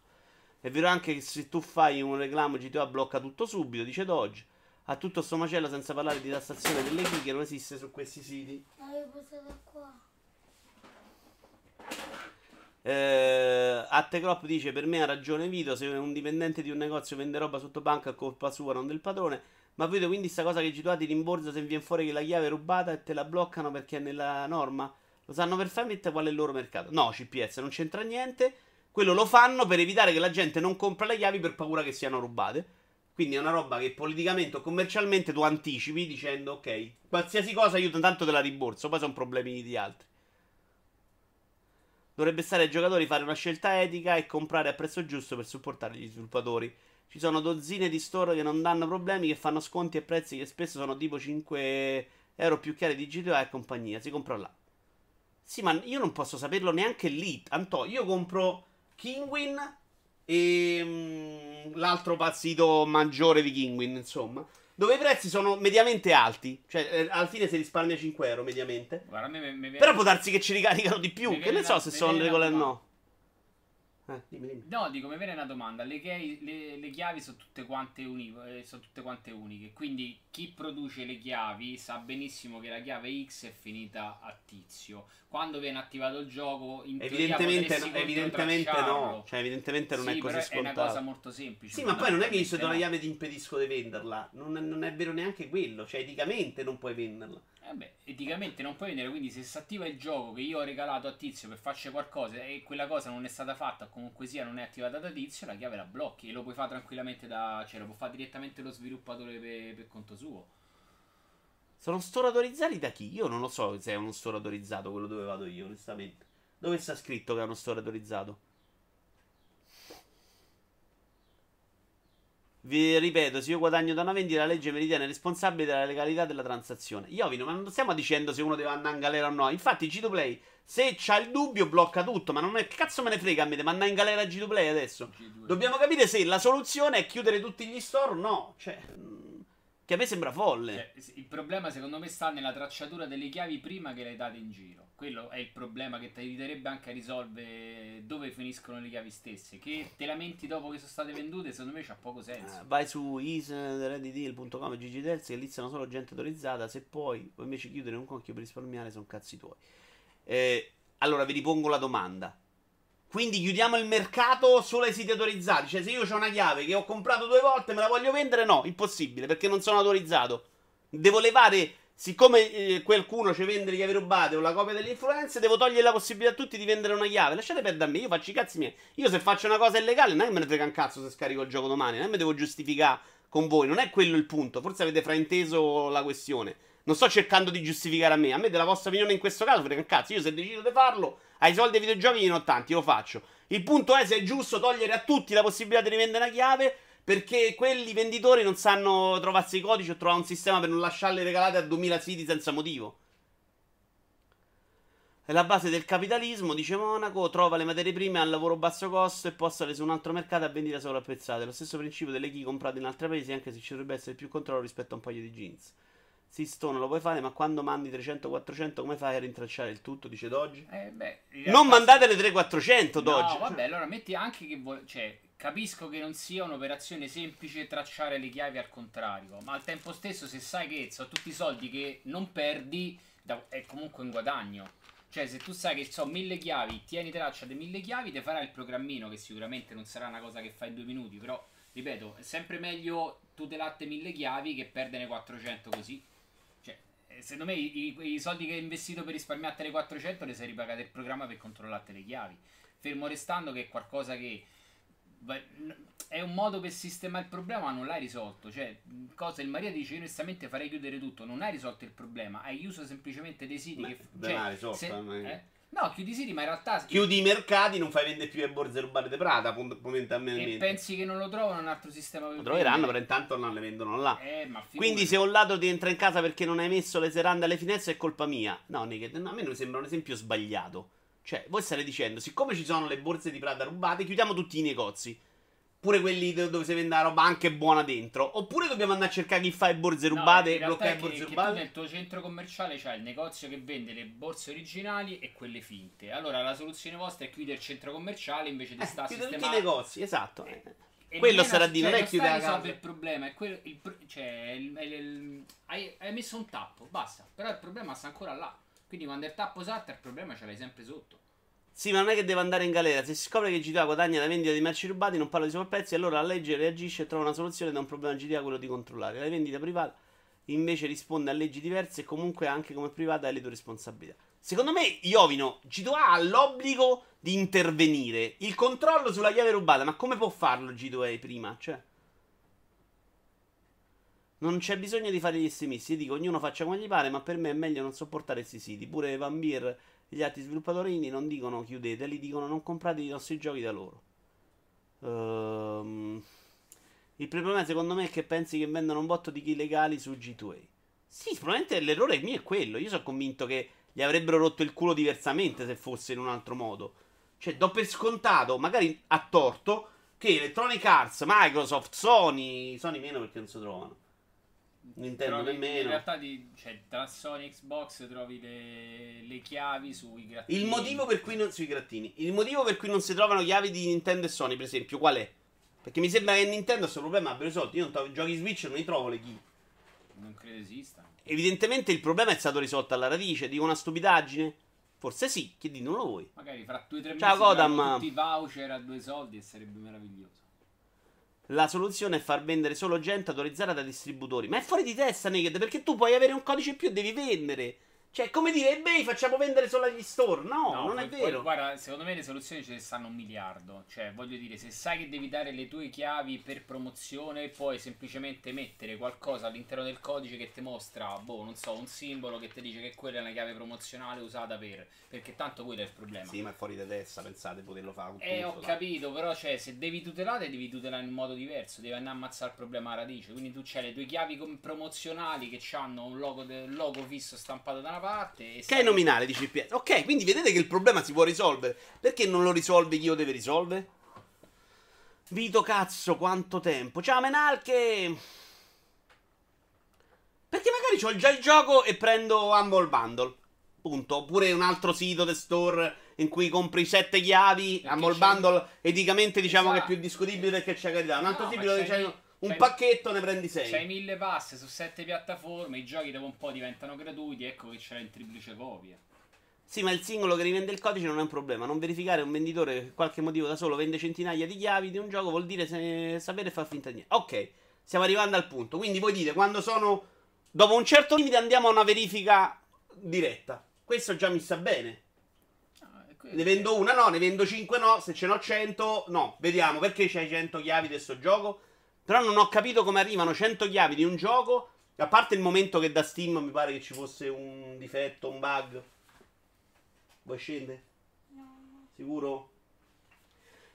È vero anche che se tu fai un reclamo GTA blocca tutto subito, dice Dodge. A tutto sto macello senza parlare di tassazione delle key che non esiste su questi siti. L'avevo portata qua. Eh, Attecrop dice: Per me ha ragione Vito. Se un dipendente di un negozio vende roba sotto banca è colpa sua, non del padrone. Ma vedo quindi sta cosa che G2 ti rimborsa se viene fuori che la chiave è rubata e te la bloccano perché è nella norma. Lo sanno perfettamente qual è il loro mercato. No, CPS non c'entra niente. Quello lo fanno per evitare che la gente non compra le chiavi per paura che siano rubate. Quindi è una roba che politicamente o commercialmente tu anticipi dicendo ok, qualsiasi cosa io tanto te la rimborso, poi sono problemi di altri. Dovrebbe stare ai giocatori fare una scelta etica e comprare a prezzo giusto per supportare gli sviluppatori. Ci sono dozzine di store che non danno problemi, che fanno sconti e prezzi che spesso sono tipo 5 euro più chiari di GTA e compagnia. Si compra là. Sì, ma io non posso saperlo neanche lì. Antò, io compro Kingwin e mm, l'altro pazzito maggiore di Kingwin, insomma. Dove i prezzi sono mediamente alti. Cioè, eh, alla fine si risparmia 5 euro mediamente. Guarda, me mi viene- Però può darsi che ci ricaricano di più. Che ne so se sono regole o no. Eh, dimmi, dimmi. No, dico, mi viene una domanda. Le, chiavi, le- le chiavi sono tutte, quante uni- eh, sono tutte quante uniche. Quindi chi produce le chiavi sa benissimo che la chiave X è finita a tizio. Quando viene attivato il gioco, in Evidentemente, no, evidentemente no. Cioè, evidentemente non Sì, è così però è una scontato. cosa molto semplice. Sì, ma poi non è che io se do la chiave ti impedisco di venderla. Non non è vero neanche quello. Cioè, eticamente non puoi venderla. Eh beh, eticamente non puoi vendere, quindi se si attiva il gioco che io ho regalato a Tizio per farci qualcosa e quella cosa non è stata fatta o comunque sia non è attivata da Tizio, la chiave la blocchi e lo puoi fare tranquillamente da... cioè lo può fare direttamente lo sviluppatore per, per conto suo. Sono store autorizzati da chi? Io non lo so se è uno store autorizzato quello dove vado io, onestamente. Dove sta scritto che è uno store Vi ripeto, se io guadagno da una vendita, la legge mi ritiene responsabile della legalità della transazione. Iovino, ma non stiamo dicendo se uno deve andare in galera o no. Infatti, G2Play, se c'ha il dubbio, blocca tutto. Ma non è. Che cazzo me ne frega a me? Devo andare in galera a G2Play adesso? G2. Dobbiamo capire se la soluzione è chiudere tutti gli store o no. Cioè, che a me sembra folle. Cioè, il problema secondo me sta nella tracciatura delle chiavi prima che le date in giro. Quello è il problema che ti aiuterebbe anche a risolvere dove finiscono le chiavi stesse. Che te lamenti dopo che sono state vendute, secondo me c'ha poco senso. Eh, vai su isreadydeal.com e Terzi che lì sono solo gente autorizzata. Se poi vuoi invece chiudere un conchio per risparmiare, sono cazzi tuoi. Eh, allora vi ripongo la domanda. Quindi chiudiamo il mercato solo ai siti autorizzati. Cioè, se io ho una chiave che ho comprato due volte, me la voglio vendere? No, impossibile perché non sono autorizzato. Devo levare. Siccome eh, qualcuno ci vende le chiavi rubate o la copia delle influenze, devo togliere la possibilità a tutti di vendere una chiave. Lasciate perdere a me, io faccio i cazzi miei. Io se faccio una cosa illegale, non è che me ne frega un cazzo se scarico il gioco domani, non è che mi devo giustificare con voi, non è quello il punto. Forse avete frainteso la questione. Non sto cercando di giustificare a me, a me della vostra opinione in questo caso frega un cazzo. Io se decido di farlo, ai soldi dei videogiochi ne ho tanti, lo faccio. Il punto è se è giusto togliere a tutti la possibilità di rivendere una chiave perché quelli venditori non sanno trovarsi i codici o trovare un sistema per non lasciarle regalate a 2000 siti senza motivo. È la base del capitalismo, dice Monaco, trova le materie prime a lavoro basso costo e postale su un altro mercato a vendita sovrapprezzate. Lo stesso principio delle key comprate in altri paesi, anche se ci dovrebbe essere più controllo rispetto a un paio di jeans. Sistone lo puoi fare, ma quando mandi 300-400 come fai a rintracciare il tutto? Dice Doggi. Eh, beh, Non realtà- mandate le 3-400 Doggi. No, vabbè, allora metti anche che vuoi. Cioè, capisco che non sia un'operazione semplice tracciare le chiavi al contrario, ma al tempo stesso, se sai che sono tutti i soldi che non perdi, è comunque un guadagno. Cioè, se tu sai che sono mille chiavi, tieni traccia di mille chiavi, te farai il programmino, che sicuramente non sarà una cosa che fai in due minuti, però, ripeto, è sempre meglio tutelate mille chiavi che perdere 400 così. Cioè, eh, secondo me i, i- soldi che hai investito per risparmiarti le 400 le sei ripagate il programma per controllare le chiavi. Fermo restando che è qualcosa che è un modo per sistemare il problema, ma non l'hai risolto. Cioè, cosa il Maria dice: Io onestamente farei chiudere tutto. Non hai risolto il problema, hai chiuso semplicemente dei siti Beh, che. beh, cioè, risolto, se- eh, ma- eh? No, chiudi i siti, ma in realtà. Chiudi i mercati, non fai vendere più le borse rubate di Prada, E fondamentalmente. pensi che non lo trovano un altro sistema per Lo troveranno, però intanto non le vendono là. Eh, ma Quindi se un ladro ti entra in casa perché non hai messo le serrande alle finestre è colpa mia. No, a me mi sembra un esempio sbagliato. Cioè, voi state dicendo, siccome ci sono le borse di Prada rubate, chiudiamo tutti i negozi. Pure quelli do- dove si vende la roba anche buona dentro. Oppure dobbiamo andare a cercare chi fa le borse No, rubate in e bloccare le borse che tu rubate. nel tuo centro commerciale c'hai il negozio che vende le borse originali e quelle finte. Allora la soluzione vostra è chiudere il centro commerciale invece di Eh, sta a chiude tutti i sistemare. negozi, esatto. eh. E Quello non sarà di non cioè, è chiudere la casa. il problema, è quello, il cioè, il- il- hai, hai messo un tappo, basta. Però il problema sta ancora là. Quindi quando il tappo salta il problema ce l'hai sempre sotto. Sì, ma non è che deve andare in galera. Se si scopre che GTA guadagna la vendita di merci rubati, non parla di sovrapprezzi, allora la legge reagisce e trova una soluzione da un problema GTA, quello di controllare. La vendita privata invece risponde a leggi diverse e comunque anche come privata è le tue responsabilità. Secondo me, Iovino, G2A ha l'obbligo di intervenire. Il controllo sulla chiave rubata, ma come può farlo G2A prima? Cioè... Non c'è bisogno di fare gli estremisti. Io dico, ognuno faccia come gli pare, ma per me è meglio non sopportare questi siti. Pure Van Beer gli altri sviluppatori indie non dicono chiudeteli, dicono non comprate i nostri giochi da loro. Ehm, il problema secondo me è che pensi che vendano un botto di key legali su G2A. Sì, probabilmente l'errore mio è quello. Io sono convinto che gli avrebbero rotto il culo diversamente se fosse in un altro modo. Cioè, do per scontato, magari a torto, che Electronic Arts, Microsoft, Sony, Sony meno perché non si trovano. Nintendo Trovi- In nemmeno. realtà di, cioè, tra Sony e Xbox trovi le, le chiavi sui grattini. Il motivo per cui non sui grattini. Il motivo per cui non si trovano chiavi di Nintendo e Sony, per esempio, qual è? Perché mi sembra che Nintendo questo problema abbia risolto. Io non trovo, giochi Switch non li trovo le key. Non credo esista. Evidentemente il problema è stato risolto alla radice. Dico una stupidaggine? Forse sì, che di non lo vuoi. Magari fra due o tre Ciao, mesi Godam. faranno tutti i voucher a due soldi e sarebbe meraviglioso. La soluzione è far vendere solo gente autorizzata da distributori. Ma è fuori di testa, Naked, perché tu puoi avere un codice in più e devi vendere. Cioè, come dire, eBay facciamo vendere solo agli store. No, non poi- è poi, vero. guarda, secondo me le soluzioni ce ne stanno un miliardo. Cioè, voglio dire, se sai che devi dare le tue chiavi per promozione, puoi semplicemente mettere qualcosa all'interno del codice che ti mostra, boh, non so, un simbolo che ti dice che quella è una chiave promozionale usata per. Perché tanto quello è il problema. Sì, ma è fuori di testa, pensate, poterlo fare. con Eh, ho dai. capito, però, cioè, se devi tutelare, devi tutelare in modo diverso, devi andare a ammazzare il problema a radice. Quindi tu c'hai le tue chiavi promozionali che hanno un logo, de- logo fisso stampato da una parte. E Che è nominale, dice il PS. Ok, quindi vedete che il problema si può risolvere. Perché non lo risolve chi lo deve risolvere? Vito cazzo, quanto tempo. Ciao Menalche. Perché magari ho già il gioco e prendo Humble Bundle. Punto. Oppure un altro sito de store in cui compri sette chiavi. Perché Humble c'è- Bundle, eticamente diciamo che è Esatto. più discutibile perché c'è carità. Un altro No, sito dove c'hai un pacchetto, ne prendi sei. C'hai mille pass su sette piattaforme, i giochi dopo un po' diventano gratuiti, ecco che c'è in triplice copia. Sì, ma il singolo che rivende il codice non è un problema. Non verificare un venditore che per qualche motivo da solo vende centinaia di chiavi di un gioco vuol dire se- sapere far finta di niente. Ok, stiamo arrivando al punto. Quindi voi dite quando sono. Dopo un certo limite andiamo a una verifica diretta. Questo già mi sta bene. Ah, Ne vendo una, no, ne vendo 5, no. Se ce n'ho 100, no. Vediamo perché c'hai 100 chiavi di questo gioco. Però non ho capito come arrivano 100 chiavi di un gioco. A parte il momento che da Steam mi pare che ci fosse un difetto, un bug. Vuoi scendere? No, Sicuro?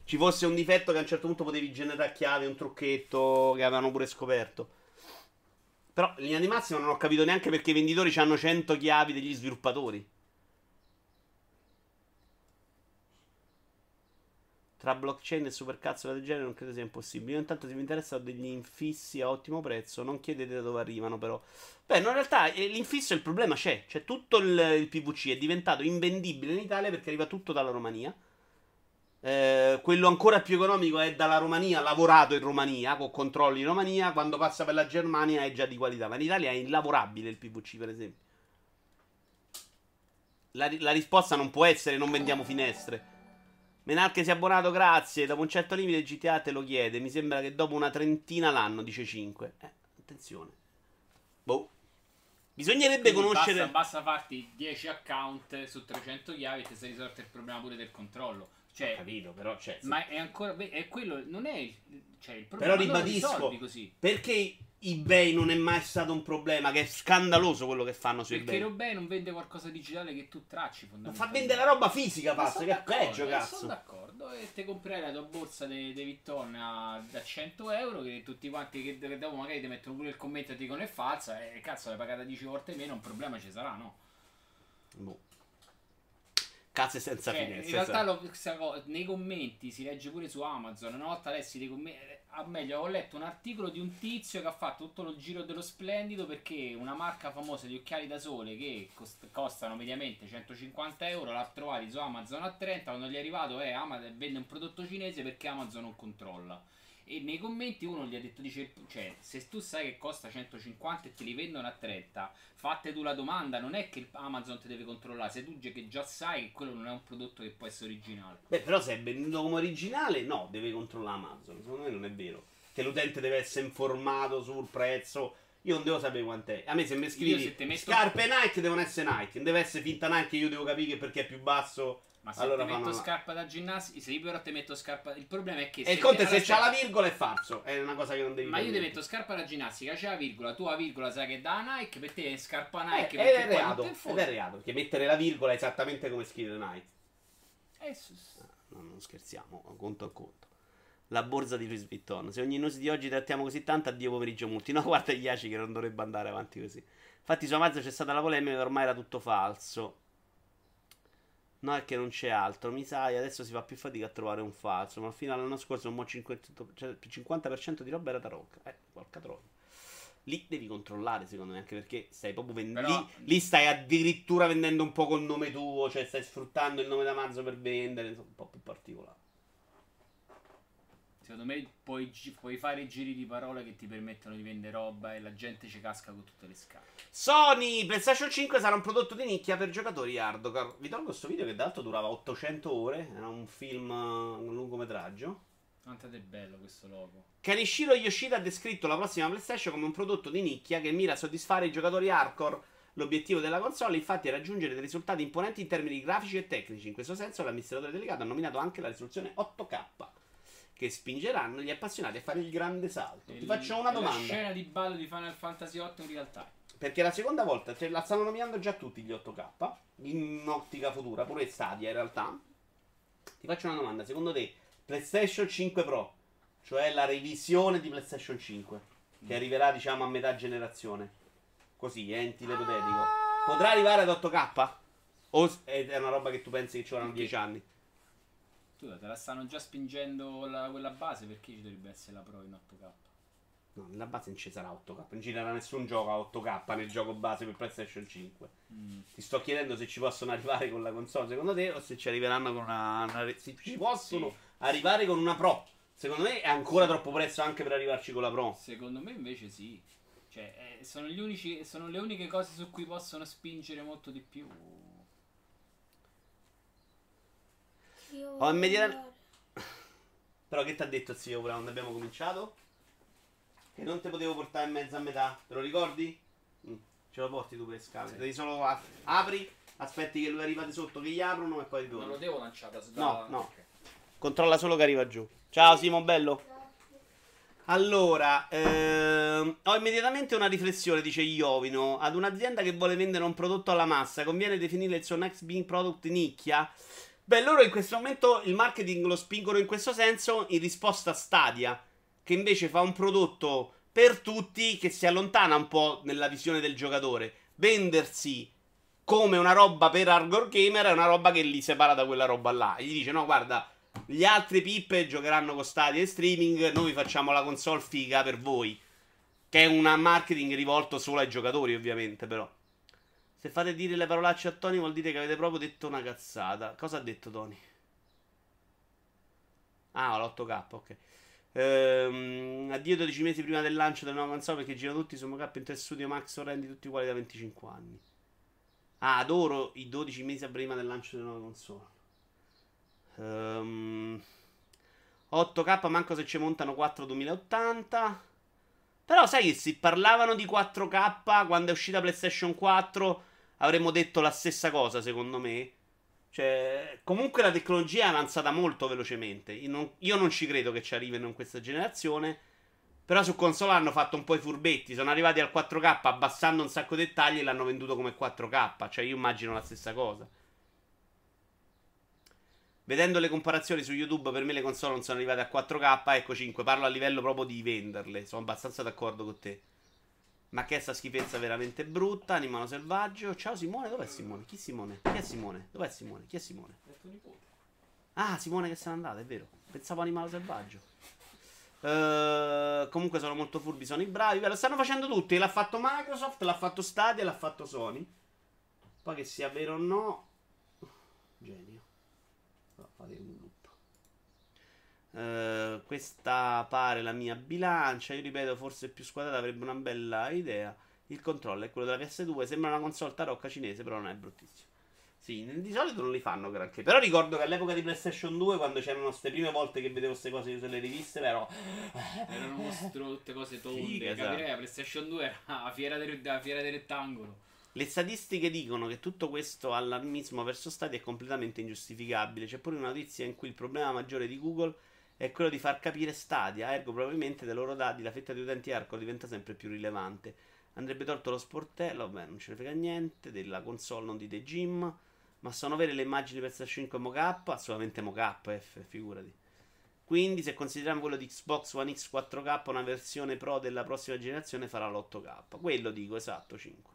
Ci fosse un difetto che a un certo punto potevi generare chiavi, un trucchetto che avevano pure scoperto. Però in linea di massima non ho capito neanche perché i venditori hanno 100 chiavi degli sviluppatori. Tra blockchain e supercazzo del genere non credo sia impossibile. Io intanto se vi interessa ho degli infissi a ottimo prezzo, non chiedete da dove arrivano però. Beh, no, in realtà eh, l'infisso il problema c'è, c'è tutto il, il PVC, è diventato invendibile in Italia perché arriva tutto dalla Romania. Eh, quello ancora più economico è dalla Romania, lavorato in Romania, con controlli in Romania, quando passa per la Germania è già di qualità, ma in Italia è inlavorabile il PVC per esempio. La, la risposta non può essere non vendiamo finestre. Menarche si è abbonato, grazie. Dopo un certo limite GTA te lo chiede. Mi sembra che dopo una trentina l'anno, dice 5. Eh, attenzione. Boh. Bisognerebbe Quindi conoscere... Basta, basta farti 10 account su 300 chiavi e ti sei risolto il problema pure del controllo. Cioè, Capito, però, cioè, sì. ma è ancora. È quello. Non è. Cioè, il problema Però non ribadisco, così. perché eBay non è mai stato un problema, che è scandaloso quello che fanno su Perché eBay. Robè non vende qualcosa digitale che tu tracci Ma fondamentalmente. fa vendere la roba fisica, pazzo, sono che è peggio, eh, cazzo. Sono d'accordo. E te comprerai la tua borsa dei de Vitton a- da 100 euro. Che tutti quanti che, che dopo magari ti mettono pure il commento e ti dicono è falsa. E cazzo, l'hai pagata 10 volte meno. Un problema ci sarà, no? Boh. Cazzo senza Cioè, finestre. in realtà lo- cosa- nei commenti si legge pure su Amazon. Una volta lessi dei commenti. A meglio, ho letto un articolo di un tizio che ha fatto tutto lo giro dello splendido perché una marca famosa di occhiali da sole che cost- costano mediamente 150 euro l'ha trovati su Amazon a 30. Quando gli è arrivato, eh, Amazon vende un prodotto cinese perché Amazon non controlla. E nei commenti uno gli ha detto: dice, cioè, se tu sai che costa 150 e te li vendono a 30, fatte tu la domanda, non è che Amazon ti deve controllare, se tu che già sai che quello non è un prodotto che può essere originale. Beh, però se è venduto come originale, no, deve controllare Amazon. Secondo me non è vero. Che l'utente deve essere informato sul prezzo. Io non devo sapere quant'è. A me se mi scrivi se metto- scarpe Nike devono essere Nike. Non deve essere finta Nike. Io devo capire che perché è più basso. Ma se allora ti metto fanno- scarpa da ginnastica, se io però ti metto scarpa. Il problema è che. E il conto è te- se c'ha la virgola è falso. È una cosa che non devi Ma io ti metto scarpa da ginnastica, c'è la virgola, tu la virgola sai che è da Nike, per te è scarpa Eh, Nike. ed perché è reato. Ed è reato. Perché mettere la virgola è esattamente come scrivere Nike. Eh, su- No, non scherziamo, conto a conto. La borsa di Louis Vuitton. Se ogni news di oggi trattiamo così tanto, addio pomeriggio multi. No, guarda gli Iaci che non dovrebbe andare avanti così. Infatti su Amazon c'è stata la polemica che ormai era tutto falso. No, è che non c'è altro. Mi sai, adesso si fa più fatica a trovare un falso. Ma fino all'anno scorso un mo' 50%, cioè, il 50% di roba era tarocca. Eh, porca troia. Lì devi controllare, secondo me, anche perché stai proprio vendendo. Lì, lì stai addirittura vendendo un po' col nome tuo, cioè stai sfruttando il nome d'Amazon per vendere, insomma, un po' più particolare. Secondo me puoi, puoi fare giri di parole che ti permettono di vendere roba e la gente ci casca con tutte le scale. Sony PlayStation 5 sarà un prodotto di nicchia per giocatori hardcore. Vi trovo questo video che d'altro durava 800 ore, era un film, un lungometraggio. Quanto è bello questo logo. Kanishiro Yoshida ha descritto la prossima PlayStation come un prodotto di nicchia che mira a soddisfare i giocatori hardcore. L'obiettivo della console infatti è raggiungere dei risultati imponenti in termini grafici e tecnici. In questo senso l'amministratore delegato ha nominato anche la risoluzione 8K che spingeranno gli appassionati a fare il grande salto. Ti Il- faccio una è La domanda. scena di ballo di Final Fantasy VIII in real time. Perché la seconda volta cioè, la stanno nominando già tutti gli 8K in ottica futura, pure Stadia in realtà. Ti faccio una domanda, secondo te PlayStation 5 Pro, cioè la revisione di PlayStation 5 che arriverà diciamo a metà generazione, così, eh, enti ipotetico, potrà arrivare ad 8K? O è una roba che tu pensi che ci vorranno Perché? 10 anni? Scusa, te la stanno già spingendo la- quella base perché ci dovrebbe essere la Pro in 8K? No, nella base non ci sarà 8K, non girerà nessun gioco a 8K nel gioco base per PlayStation 5. Mm. Ti sto chiedendo se ci possono arrivare con la console secondo te o se ci arriveranno con una. una- se ci possono Sì. arrivare con una Pro. Secondo me è ancora troppo presto anche per arrivarci con la Pro. Secondo me invece sì. Cioè, eh, sono, gli unici, sono le uniche cose su cui possono spingere molto di più. Io Ho immediata- voglio- Però che ti ha detto zio Ora quando abbiamo cominciato? Che non te potevo portare in mezzo a metà, te lo ricordi? Mm, Ce lo porti tu per scale. Sì. Devi solo a- apri, aspetti che lui arriva di sotto, che gli aprono e poi ritorni. devo lanciare da No, no. Controlla solo che arriva giù. Ciao Simo Bello. Allora, ehm, ho immediatamente una riflessione, dice Iovino. Ad un'azienda che vuole vendere un prodotto alla massa, conviene definire il suo next big product nicchia? Beh, loro in questo momento il marketing lo spingono in questo senso in risposta a Stadia, che invece fa un prodotto per tutti che si allontana un po' nella visione del giocatore. Vendersi come una roba per hardcore gamer è una roba che li separa da quella roba là. E gli dice: No, guarda, Gli altri pippe giocheranno con Stadia e streaming. Noi facciamo la console figa per voi. Che è un marketing rivolto solo ai giocatori, ovviamente, però. Se fate dire le parolacce a Tony vuol dire che avete proprio detto una cazzata. Cosa ha detto Tony? Ah, l'8K, ok. Ehm, addio 12 mesi prima del lancio del nuovo console perché girano tutti su Mocap Intel Studio Max orrendi tutti uguali da 25 anni. Ah, adoro i 12 mesi prima del lancio del nuovo console. Ehm, 8K manco se ci montano 4 2080. Però sai che si parlavano di 4K quando è uscita PlayStation 4 avremmo detto la stessa cosa secondo me. Cioè, comunque la tecnologia è avanzata molto velocemente. Io non, io non ci credo che ci arrivino in questa generazione. Però su console hanno fatto un po' i furbetti. Sono arrivati al 4K abbassando un sacco di dettagli e l'hanno venduto come 4K. Cioè, io immagino la stessa cosa. Vedendo le comparazioni su YouTube, per me le console non sono arrivate a 4K. Ecco 5. Parlo a livello proprio di venderle. Sono abbastanza d'accordo con te. Ma che è sta schifezza veramente brutta. Animale selvaggio. Ciao Simone, dov'è Simone? Chi Simone? Chi è Simone? Dov'è Simone? Chi è Simone? È tuo nipote. Ah, Simone che se n'è andato, è vero. Pensavo animale selvaggio. Eh, comunque sono molto furbi, sono i bravi. Beh, lo stanno facendo tutti. L'ha fatto Microsoft, l'ha fatto Stadia, l'ha fatto Sony. Poi che sia vero o no. Genio. No, fate un Eh, questa pare la mia bilancia. Io ripeto, forse più squadrata avrebbe una bella idea. Il controllo è quello della PS2. Sembra una console tarocca cinese, però non è bruttissimo. Sì, di solito non li fanno granché. Però ricordo che all'epoca di PlayStation 2, quando c'erano queste prime volte che vedevo queste cose sulle riviste, però. Erano mostro tutte cose tonde. Figa, esatto. Capirei, la PlayStation 2 era la fiera del, la fiera del rettangolo. Le statistiche dicono che tutto questo allarmismo verso Stadia è completamente ingiustificabile. C'è pure una notizia in cui il problema maggiore di Google è quello di far capire Stadia, ergo probabilmente dai loro dati la fetta di utenti Arco diventa sempre più rilevante. Andrebbe tolto lo sportello, vabbè, non ce ne frega niente, della console, non di The Gym. Ma sono vere le immagini per PlayStation 5 mocap? Assolutamente mocap, F, figurati. Quindi, se consideriamo quello di Xbox One X 4K, una versione Pro della prossima generazione farà l'8K. Quello dico, esatto, 5.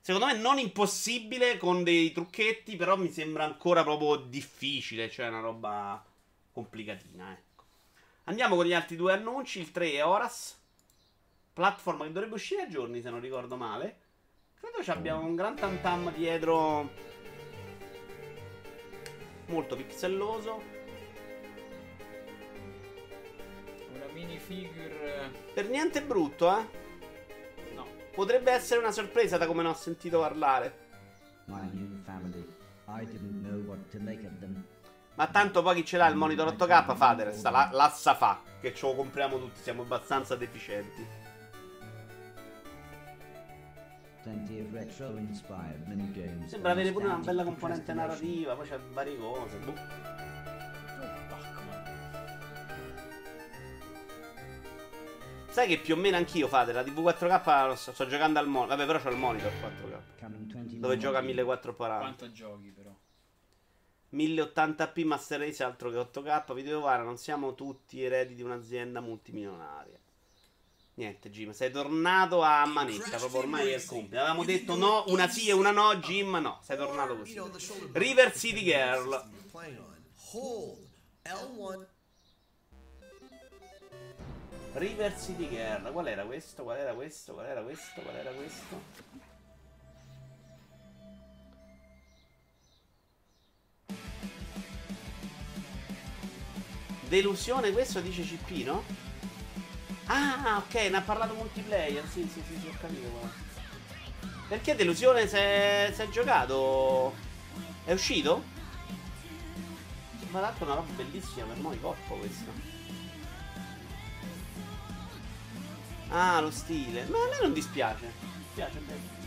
Secondo me non impossibile con dei trucchetti, però mi sembra ancora proprio difficile, cioè una roba complicatina, ecco. Andiamo con gli altri due annunci, il 3 è Horas, platform che dovrebbe uscire a giorni se non ricordo male. Credo ci abbiamo un gran tantam dietro molto pixelloso. Una minifigure. Per niente brutto, eh. No. Potrebbe essere una sorpresa da come ne ho sentito parlare. my new family. I didn't know what to make of them. Ma tanto poi chi ce l'ha il monitor 8K, fate, resta la, l'assa fa. Che ce lo compriamo tutti, siamo abbastanza deficienti. Sembra avere pure una bella componente narrativa, poi c'è varie cose. boh. Sai che più o meno anch'io fate, la TV 4K lo sto, sto giocando al monitor. Vabbè, però c'ho il monitor 4K. Coming 29 Dove gioca a. 1440. Quanto giochi però? 1080p Master Race altro che 8K Videovara non siamo tutti eredi di un'azienda multimilionaria. Niente Jim sei tornato a manetta proprio ormai è il compito. Avevamo detto no una sì e una no Jim no sei tornato così. River City Girl. Hold L1 River City Girl qual era questo? Qual era questo? Qual era questo? Qual era questo Delusione questo dice CP no? Ah, ok, ne ha parlato multiplayer. Sì, sì, sì, sì, ho capito. guarda. Perché delusione si è, giocato? È uscito? Ma l'altro è una roba bellissima per noi, coppo questa. Ah, lo stile. Ma a me non dispiace. Mi piace bene.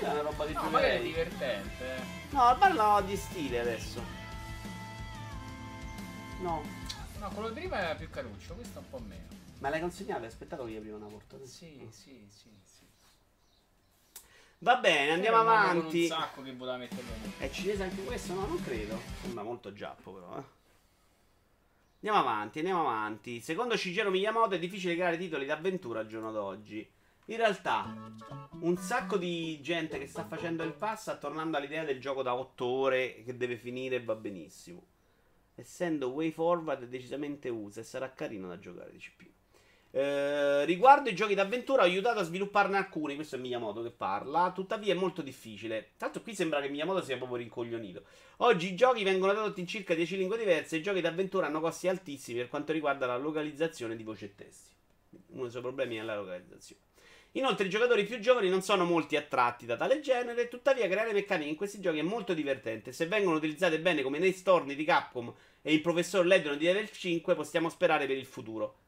È una roba di No, magari è divertente. eh. No, parlo di stile adesso. No. No, quello di prima era più caruccio, questo un po' meno. Ma l'hai consegnato? Aspettato che io aprire una porta? Sì, sì, sì, sì. Va bene, andiamo uomo avanti. Un sacco che voleva metterlo lì. È cinese anche questo? No, non credo. Sembra molto giappo, però. Eh. Andiamo avanti, andiamo avanti. Secondo Shigeru Miyamoto è difficile creare titoli d'avventura al giorno d'oggi. In realtà, un sacco di gente che sta facendo il pass sta tornando all'idea del gioco da 8 ore che deve finire e va benissimo. Essendo way forward è decisamente usa e sarà carino da giocare di CP. Eh, riguardo i giochi d'avventura ho aiutato a svilupparne alcuni, questo è Miyamoto che parla, tuttavia è molto difficile. Tanto qui sembra che Miyamoto sia proprio rincoglionito. Oggi i giochi vengono tradotti in circa 10 lingue diverse e i giochi d'avventura hanno costi altissimi per quanto riguarda la localizzazione di voci e testi. Uno dei suoi problemi è la localizzazione. Inoltre i giocatori più giovani non sono molti attratti da tale genere, tuttavia creare meccaniche in questi giochi è molto divertente. Se vengono utilizzate bene come nei storni di Capcom e il professor Ledron di Level 5, possiamo sperare per il futuro.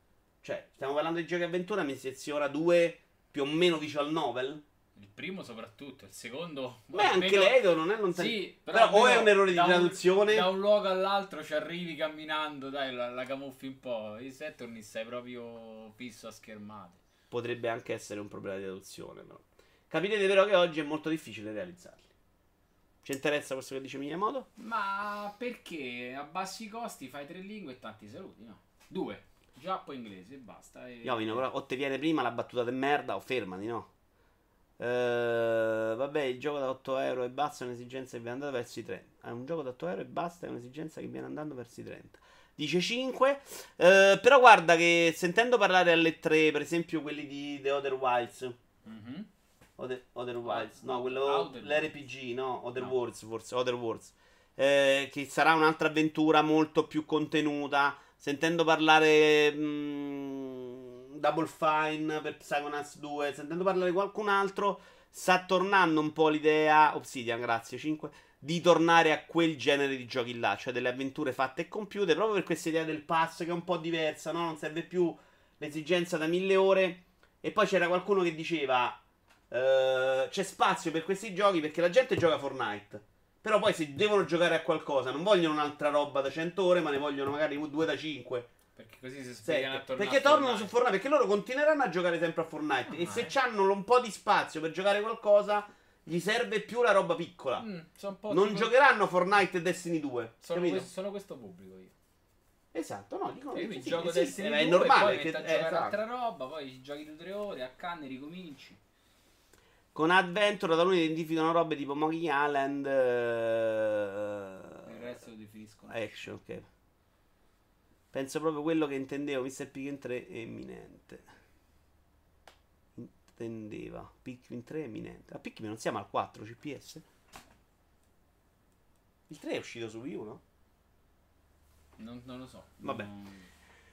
Cioè, stiamo parlando di giochi avventura, mi seziona due più o meno visual novel? Il primo soprattutto, il secondo... Beh, anche Ledo non è lontano. Sì, però, o è un errore di traduzione. da un luogo all'altro ci arrivi camminando, dai, la, la camuffi un po'. I Saturn stai proprio fisso a schermate. Potrebbe anche essere un problema di traduzione, però. Capirete però che oggi è molto difficile realizzarli. Ci interessa questo che dice Miyamoto? Ma perché a bassi costi fai tre lingue e tanti saluti, no? Due, giappo e inglese e basta. E... Iovino, però o te viene prima la battuta di merda o fermati, no? Eh, vabbè, il gioco da 8 euro e basta è un'esigenza che viene andata verso i 30. È un gioco da 8 euro e basta è un'esigenza che viene andando verso i 30. Dice 5. Eh, però guarda che sentendo parlare alle 3, per esempio quelli di The Other Wilds. Mhm. Other, Other Wilds, no, quello l'RPG, no, Other No. Worlds forse, Other Worlds. Eh, che sarà un'altra avventura molto più contenuta. Sentendo parlare mm, Double Fine per Psychonauts 2, sentendo parlare qualcun altro, sta tornando un po' l'idea, Obsidian, grazie, 5, di tornare a quel genere di giochi là, cioè delle avventure fatte e compiute, proprio per questa idea del pass che è un po' diversa, no? Non serve più l'esigenza da mille ore. E poi c'era qualcuno che diceva eh, c'è spazio per questi giochi perché la gente gioca Fortnite. Però poi se devono giocare a qualcosa, non vogliono un'altra roba da 100 ore, ma ne vogliono magari due da 5. Perché così si spiegano a tornare Perché tornano su Fortnite. Perché loro continueranno a giocare sempre a Fortnite. e Ah, se eh. hanno un po' di spazio per giocare qualcosa, gli serve più la roba piccola. Mm, sono un po' Non tipo- giocheranno Fortnite e Destiny 2. Sono, questo, sono questo pubblico io. Esatto, no, dicono Io che mi sì, gioco esiste, Destiny ma è 2 normale. e poi che- a eh, giocare esatto. altra roba, poi giochi due o tre ore, accanni, ricominci. Con Adventure da lui identificano robe tipo Monkey Island. eh, Il resto lo definiscono. Action, ok. Penso proprio quello che intendevo. Mr. Pikmin 3 è imminente. Intendeva. Pikmin 3 è imminente. A Pikmin non siamo al 4 CPS? Il 3 è uscito su Wii U, no? Non, non lo so. Vabbè. Non-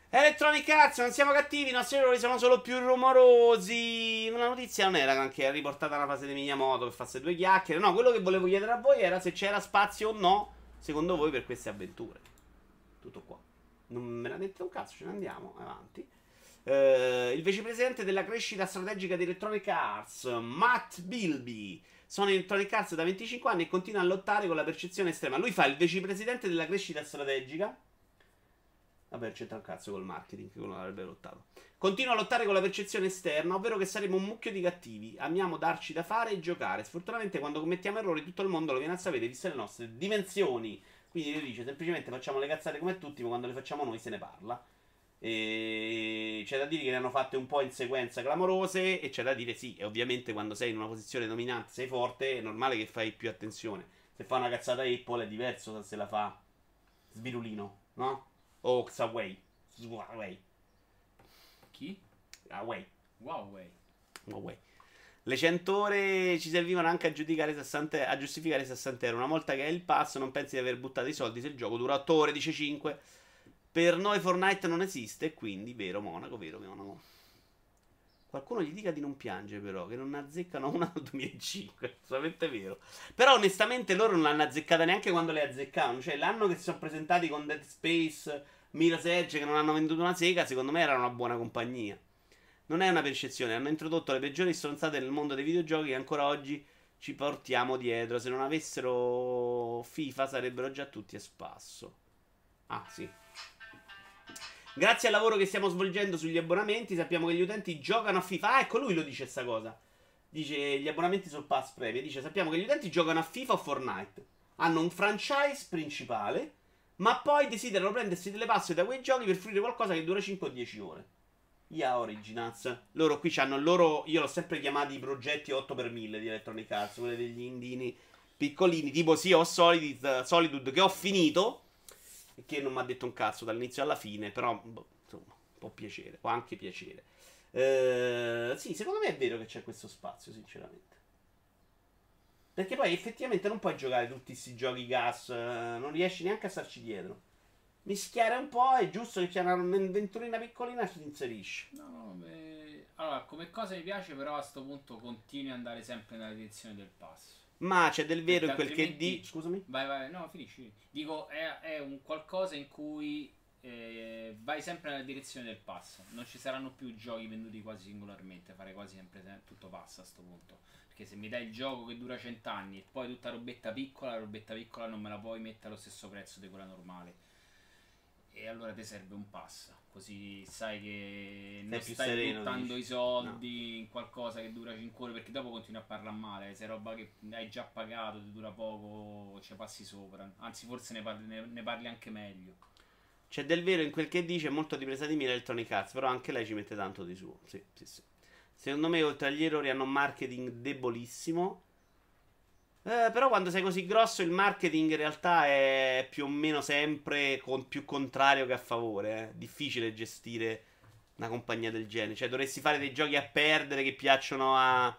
Electronic Arts, non siamo cattivi, i nostri errori sono solo più rumorosi. La notizia non era che è riportata una fase di Miyamoto per farsi due chiacchiere. No, quello che volevo chiedere a voi era se c'era spazio o no, secondo voi, per queste avventure. Tutto qua. Non me ne ha detto un cazzo, ce ne andiamo avanti. Eh, il vicepresidente della crescita strategica di Electronic Arts, Matt Bilby. Sono in Electronic Arts da 25 anni e continua a lottare con la percezione estrema. Lui fa il vicepresidente della crescita strategica. Vabbè, c'entra un cazzo col marketing, che uno avrebbe lottato. Continua a lottare con la percezione esterna, ovvero che saremo un mucchio di cattivi. Amiamo darci da fare e giocare. Sfortunatamente, quando commettiamo errori, tutto il mondo lo viene a sapere, viste le nostre dimensioni. Quindi lui dice semplicemente facciamo le cazzate come tutti, ma quando le facciamo noi se ne parla. E c'è da dire che ne hanno fatte un po' in sequenza clamorose. E c'è da dire sì, e ovviamente quando sei in una posizione dominante, sei forte, è normale che fai più attenzione. Se fa una cazzata Apple è diverso da se la fa Sbirulino, no? O Xaway. Huawei. Chi? Huawei. Huawei. Huawei. Le 100 ore ci servivano anche a, giudicare 60 a giustificare 60 euro. Una volta che hai il pass, non pensi di aver buttato i soldi se il gioco dura 8 ore, dice 5. Per noi Fortnite non esiste, quindi vero Monaco, vero Monaco. Qualcuno gli dica di non piangere, però, che non azzeccano una dal 2005. Solamente vero. Però, onestamente, loro non l'hanno azzeccata neanche quando le azzeccavano. Cioè, l'anno che si sono presentati con Dead Space, Mirror's Edge, che non hanno venduto una sega, secondo me erano una buona compagnia. Non è una percezione, hanno introdotto le peggiori stronzate nel mondo dei videogiochi e ancora oggi ci portiamo dietro. Se non avessero FIFA sarebbero già tutti a spasso. Ah, sì. Grazie al lavoro che stiamo svolgendo sugli abbonamenti, sappiamo che gli utenti giocano a FIFA. Ah, ecco lui lo dice sta cosa. Dice gli abbonamenti sul pass premium. Dice sappiamo che gli utenti giocano a FIFA o Fortnite. Hanno un franchise principale, ma poi desiderano prendersi delle passe da quei giochi per fruire qualcosa che dura 5 o 10 ore. IA Originals. Loro qui hanno loro. Io l'ho sempre chiamati i progetti 8x1000 di Electronic Arts, quelli degli indini piccolini, tipo sì, ho Solid, Solitude che ho finito. Che non mi ha detto un cazzo dall'inizio alla fine, però boh, insomma, può piacere, può anche piacere. Eh, sì, secondo me è vero che c'è questo spazio, sinceramente. Perché poi effettivamente non puoi giocare tutti questi giochi gas, eh, non riesci neanche a starci dietro. Mischiare un po', è giusto che c'è una avventurina piccolina si inserisce. No, no, beh, Allora, come cosa mi piace, però a sto punto continui ad andare sempre nella direzione del passo. Ma c'è del vero in quel che di. Scusami? Vai, vai, no, finisci. Dico, è, è un qualcosa in cui eh, vai sempre nella direzione del passo. Non ci saranno più giochi venduti quasi singolarmente, fare quasi sempre se- tutto passa a sto punto. Perché se mi dai il gioco che dura cent'anni e poi tutta robetta piccola, la robetta piccola non me la puoi mettere allo stesso prezzo di quella normale. E allora ti serve un pass, così sai che non stai sereno, buttando dici. i soldi in qualcosa che dura 5 ore, perché dopo continui a parlare male, se è roba che hai già pagato, ti dura poco, ci passi sopra. Anzi, forse ne parli, ne- ne parli anche meglio. C'è del vero in quel che dice, molto ripresa di mira Electronic Arts, però anche lei ci mette tanto di suo. Sì, sì, sì. Secondo me, oltre agli errori, hanno un marketing debolissimo. Eh, però quando sei così grosso, il marketing in realtà è più o meno sempre con più contrario che a favore. eh. Difficile gestire una compagnia del genere. Cioè, dovresti fare dei giochi a perdere che piacciono a-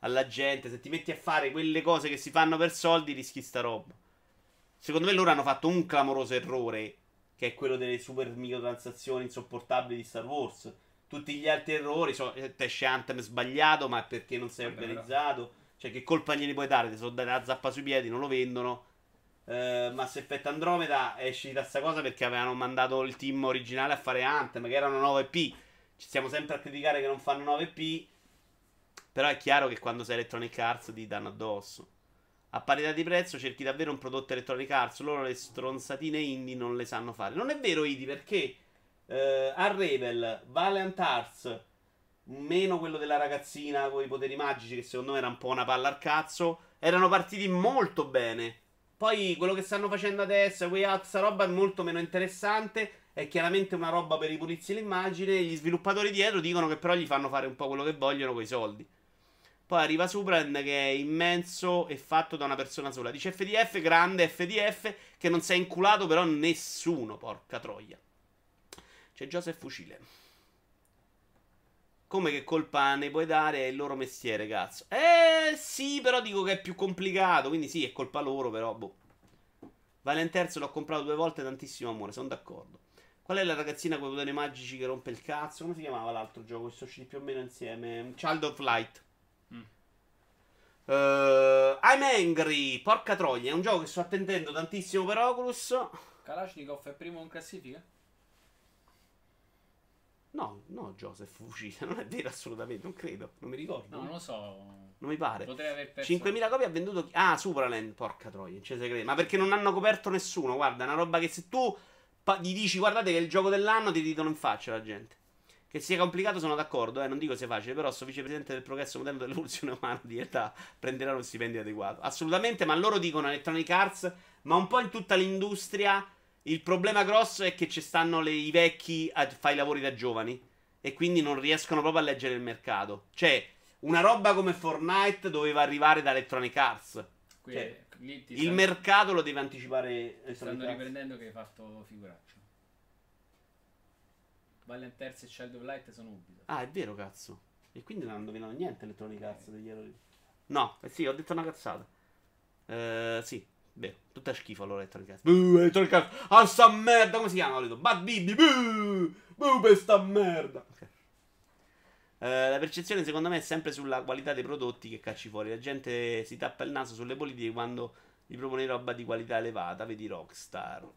alla gente. Se ti metti a fare quelle cose che si fanno per soldi, rischi sta roba. Secondo me loro hanno fatto un clamoroso errore, che è quello delle super microtransazioni insopportabili di Star Wars. Tutti gli altri errori, so, eh, te esce Anthem sbagliato, ma è perché non sei Vabbè, organizzato. Cioè, che colpa gliene puoi dare? Ti sono date la zappa sui piedi, non lo vendono. Eh, Mass Effect Andromeda è uscita sta cosa perché avevano mandato il team originale a fare Anthem, che erano 9P. Ci stiamo sempre a criticare che non fanno 9P. Però è chiaro che quando sei Electronic Arts ti danno addosso. A parità di prezzo cerchi davvero un prodotto Electronic Arts. Loro le stronzatine indie non le sanno fare. Non è vero, Idi, perché eh, Unravel, Valiant Arts, meno quello della ragazzina con i poteri magici, che secondo me era un po' una palla al cazzo, erano partiti molto bene. Poi quello che stanno facendo adesso, Way Out, sta roba è molto meno interessante. È chiaramente una roba per i pulizi l'immagine. Gli sviluppatori dietro dicono che però gli fanno fare un po' quello che vogliono con i soldi. Poi arriva Supran che è immenso e fatto da una persona sola. Dice FDF, grande FDF, che non si è inculato però nessuno, porca troia. C'è Joseph Fucile. Come che colpa ne puoi dare? È il loro mestiere, cazzo. Eh sì, però dico che è più complicato, quindi sì, è colpa loro, però boh. Terzo l'ho comprato due volte, tantissimo amore, sono d'accordo. Qual è la ragazzina con i poteri magici che rompe il cazzo? Come si chiamava l'altro gioco? Sono usciti più o meno insieme. Child of Light. Mm. Eh, I'm Angry, porca troia, è un gioco che sto attendendo tantissimo per Oculus. Kalashnikov è primo in classifica? No, no, Joseph Fucile, non è vero assolutamente, non credo, non mi ricordo. No, non lo so. Non mi pare. Potrei aver perso. 5.000 copie ha venduto. Ah, Supraland, porca troia, si crede. Ma perché non hanno coperto nessuno? Guarda, è una roba che se tu pa- gli dici guardate che è il gioco dell'anno, ti ridono in faccia la gente. Che sia complicato sono d'accordo, eh, non dico sia facile, però sto vicepresidente del progresso moderno dell'evoluzione umana di età prenderà uno stipendio adeguato. Assolutamente, ma loro dicono Electronic Arts, ma un po' in tutta l'industria il problema grosso è che ci stanno le- i vecchi a fare i lavori da giovani e quindi non riescono proprio a leggere il mercato. Cioè, una roba come Fortnite doveva arrivare da Electronic Arts. Cioè, Il stanno- mercato lo deve anticipare Stanno Arts. riprendendo che hai fatto figuraccio. Valiant Terzo e Child of Light sono Ubisoft. Ah, è vero, cazzo. E quindi non hanno indovinato niente Electronic Arts degli errori. No, eh sì, ho detto una cazzata. Eh, sì, vero. Tutta schifo allora Electronic Arts. Buh, Electronic Arts. Ah, sta merda. Come si chiama? Ho Bad Bibi. Buh, buh, per sta merda. Ok. Eh, la percezione secondo me è sempre sulla qualità dei prodotti che cacci fuori. La gente si tappa il naso sulle politiche quando gli proponi roba di qualità elevata. Vedi Rockstar.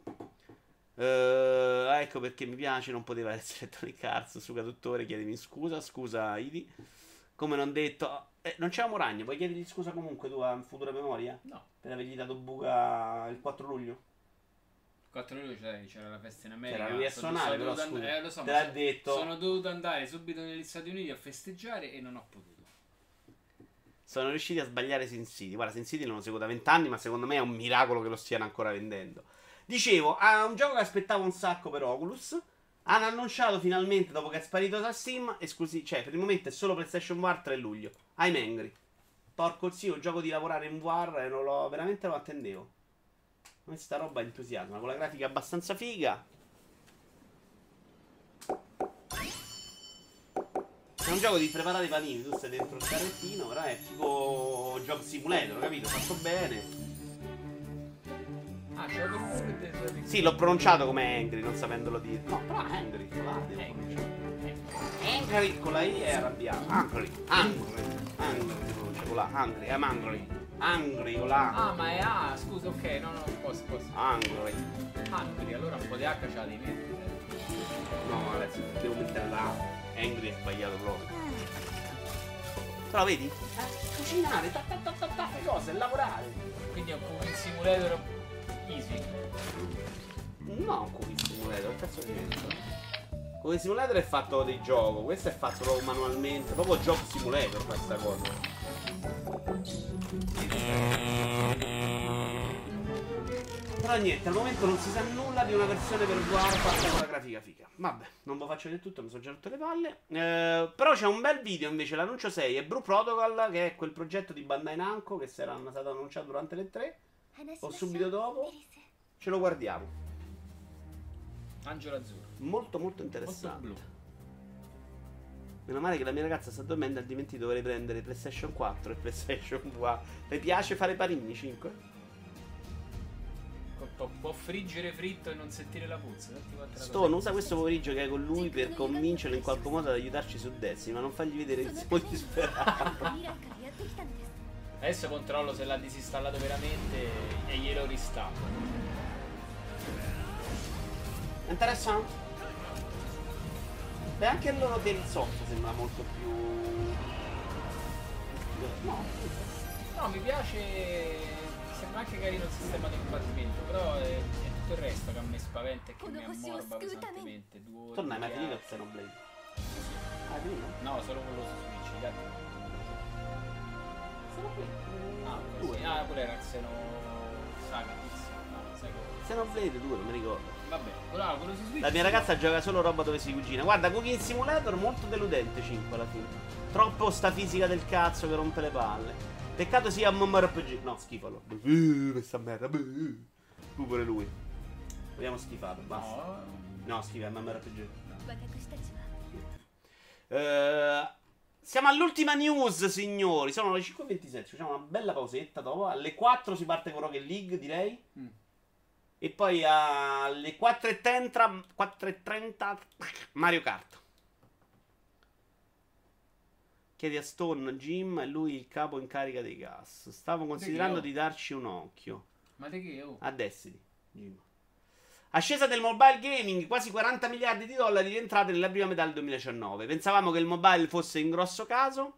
Eh, ecco perché mi piace, non poteva essere Electronic Arts. Suga dottore, chiedimi scusa. Scusa, Idi. Come non detto, eh, non c'era Moragno. Puoi chiedergli scusa comunque tu a futura memoria? No. Per avergli dato buca il 4 luglio? 4 luglio c'era, c'era la festa in America. C'era lui a suonare, però scusa. and- eh, lo so, Te l'ha so- detto. Sono dovuto andare subito negli Stati Uniti a festeggiare e non ho potuto. Sono riusciti a sbagliare Sin City. Guarda, Sin City non lo seguo da vent'anni, ma secondo me è un miracolo che lo stiano ancora vendendo. Dicevo, ha un gioco che aspettavo un sacco per Oculus. Hanno annunciato finalmente, dopo che è sparito da Steam, esclusi- cioè per il momento è solo PlayStation VR 3 luglio. I'm angry. Porco zio, gioco di lavorare in VR e non lo, veramente lo attendevo. Questa roba entusiasma, con la grafica abbastanza figa. È un gioco di preparare i panini, tu stai dentro il carrettino, però è tipo Job Simulator, capito? Fatto bene. Ah, c'è lo pure Sì, l'ho pronunciato come Angry, non sapendolo dire. No, però Angry, devo Angry. Angry con la I è arrabbiato. Angry, angry, angry si pronuncia con la Angry, I'm angry. Angry con la Ah, ma è A, scusa, ok, no, no, posso, posso. Angry. Angry, allora un po' di H ce la devi mettere. No, adesso devo mettere la A. Angry è sbagliato proprio. Però vedi? Eh, cucinare, ta ta ta ta ta, cose, lavorare. Quindi è un simulator easy. No, Cookie Simulator, cazzo di penso? Cookie Simulator è fatto di gioco, questo è fatto manualmente, proprio Job Simulator questa cosa. Però niente, al momento non si sa nulla di una versione per VR fatta con la grafica figa. Vabbè, non lo faccio vedere tutto, mi sono già rotto le palle. Eh, però c'è un bel video invece, l'annuncio 6, è Brew Protocol, che è quel progetto di Bandai Namco che sarà stato annunciato durante le 3. O subito dopo. Ce lo guardiamo. Angelo azzurro. Molto molto Molto interessante. blu. Meno male che la mia ragazza sta dormendo, altrimenti dovrei prendere PlayStation 4 e PlayStation VR. Le piace fare panini 5? Può, friggere fritto e non sentire la puzza. Stone usa questo pomeriggio che hai con lui per convincerlo in qualche modo ad aiutarci su Destiny, ma non fargli vedere il suo disperato. Adesso controllo se l'ha disinstallato veramente e glielo ristampo. Interessante. Beh, anche il loro Tales sembra molto più... No, No, mi piace. Sembra anche carino il sistema di combattimento, però è, è tutto il resto che a me spaventa e che mi ammorba pesantemente. Due ore torna, di ma hai finito il. Xenoblade? Hai finito? No, solo quello su Switch, gli altri no. Xenoblade? Ah, Due. sì. ah, quello era Xeno Saga. No. Xenoblade 2, non mi ricordo. Vabbè, quello, ah, quello su Switch. La mia sì. ragazza gioca solo roba dove si cucina. Guarda, Cooking Simulator molto deludente 5 alla fine. Troppo sta fisica del cazzo che rompe le palle. Peccato sia MMORPG. No, schifalo. Uh, questa merda. Uh, pure lui. Abbiamo schifato, basta. No, No, schifa è MMORPG. Eh, siamo all'ultima news, signori. Sono le 5.27. Facciamo una bella pausetta dopo. Alle 4 si parte con Rocket League, direi. Mm. E poi alle 4.30, 4.30 Mario Kart. Chiedi a Stone, Jim, è lui il capo in carica dei gas. Stavo considerando di darci un occhio. Ma di che? Oh? A Destiny, Jim. Ascesa del mobile gaming, quasi 40 miliardi di dollari rientrate nella prima metà del 2019. Pensavamo che il mobile fosse in grosso caso.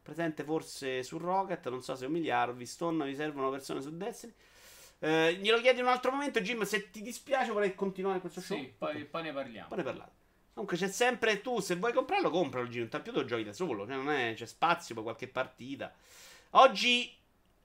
Presente forse su Rocket, non so se un miliardo. Stone, vi servono persone su Destiny. Eh, glielo chiedi in un altro momento, Jim. Se ti dispiace, vorrei continuare questo show. Sì, poi, poi ne parliamo. Poi ne parlate. Comunque c'è sempre tu, se vuoi comprarlo, compralo Gino. Tanto più lo giochi da solo, cioè non è, c'è spazio per qualche partita. Oggi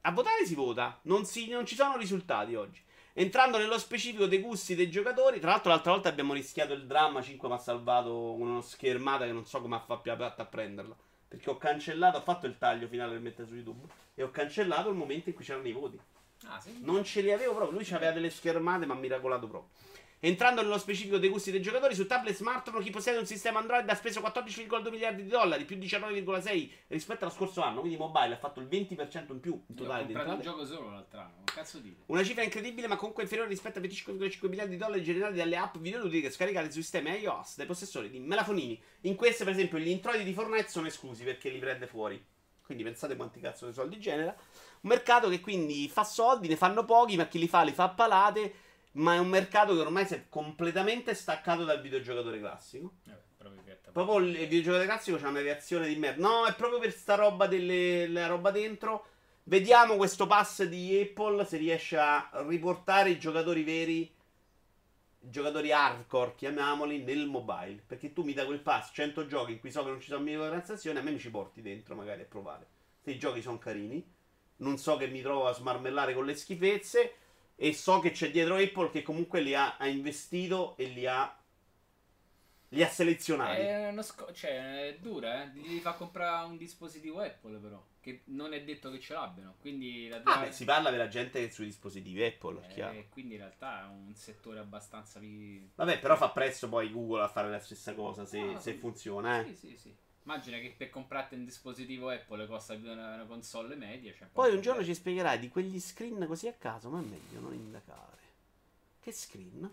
a votare si vota, non, si- non ci sono risultati oggi. Entrando nello specifico dei gusti dei giocatori, tra l'altro l'altra volta abbiamo rischiato il dramma, 5 mi ha salvato uno schermata che non so come ha fatto a prenderla. Perché ho cancellato, ho fatto il taglio finale per mettere su YouTube e ho cancellato il momento in cui c'erano i voti. Ah, sì? Non ce li avevo proprio, lui aveva delle schermate, ma miracolato proprio. Entrando nello specifico dei gusti dei giocatori, su tablet e smartphone chi possiede un sistema Android ha speso 14,2 miliardi di dollari, più 19,6 rispetto allo scorso anno. Quindi mobile ha fatto il 20% in più in ho totale di comprato un gioco solo l'altro anno. Cazzo dite? Una cifra incredibile, ma comunque inferiore rispetto ai 25,5 miliardi di dollari generati dalle app videoludiche scaricate sui sistemi iOS dai possessori di melafonini. In queste, per esempio, gli introiti di Fortnite sono esclusi perché li prende fuori. Quindi pensate quanti cazzo di soldi genera. Un mercato che quindi fa soldi, ne fanno pochi, ma chi li fa li fa a palate. Ma è un mercato che ormai si è completamente staccato dal videogiocatore classico. Eh, proprio. Proprio il videogiocatore classico c'ha una reazione di merda. No, è proprio per sta roba delle la roba dentro. Vediamo questo pass di Apple se riesce a riportare i giocatori veri, i giocatori hardcore, chiamiamoli, nel mobile. Perché tu mi dai quel pass, 100 giochi in cui so che non ci sono microtransazioni, a me mi ci porti dentro magari a provare. Se i giochi sono carini, non so che mi trovo a smarmellare con le schifezze e so che c'è dietro Apple che comunque li ha, ha investito e li ha Li ha selezionati. È, uno sco- cioè, è dura, eh. Gli far comprare un dispositivo Apple, però. Che non è detto che ce l'abbiano. Quindi la Ah, beh, si parla per la gente che sui dispositivi Apple, Eh, quindi in realtà è un settore abbastanza. Vabbè, però fa presto poi Google a fare la stessa cosa se, Ah, se sì. funziona, eh. Sì, sì, sì. Immagina che per comprarti un dispositivo Apple costa più una, una console media. Cioè Poi un giorno ci spiegherai di quegli screen così a caso, ma è meglio non indagare. Che screen?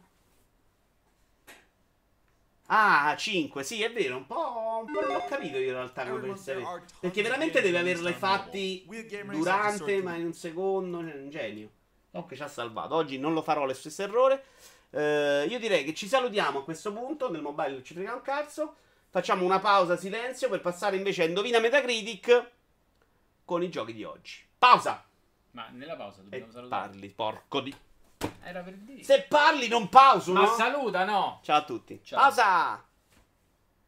Ah, 5, sì, è vero, un po', un po' non l'ho capito io in realtà come pensare. Perché veramente deve averle fatti durante, ma in un secondo, cioè, un genio. Comunque ci ha salvato. Oggi non lo farò lo stesso errore. Eh, io direi che ci salutiamo a questo punto. Nel mobile non ci frega un cazzo. Facciamo una pausa silenzio per passare invece a Indovina Metacritic con i giochi di oggi. Pausa! Ma nella pausa E dobbiamo salutare. parli, porco di. Era per dire. Se parli non pauso, Ma no? saluta, no? Ciao a tutti. Ciao. Pausa!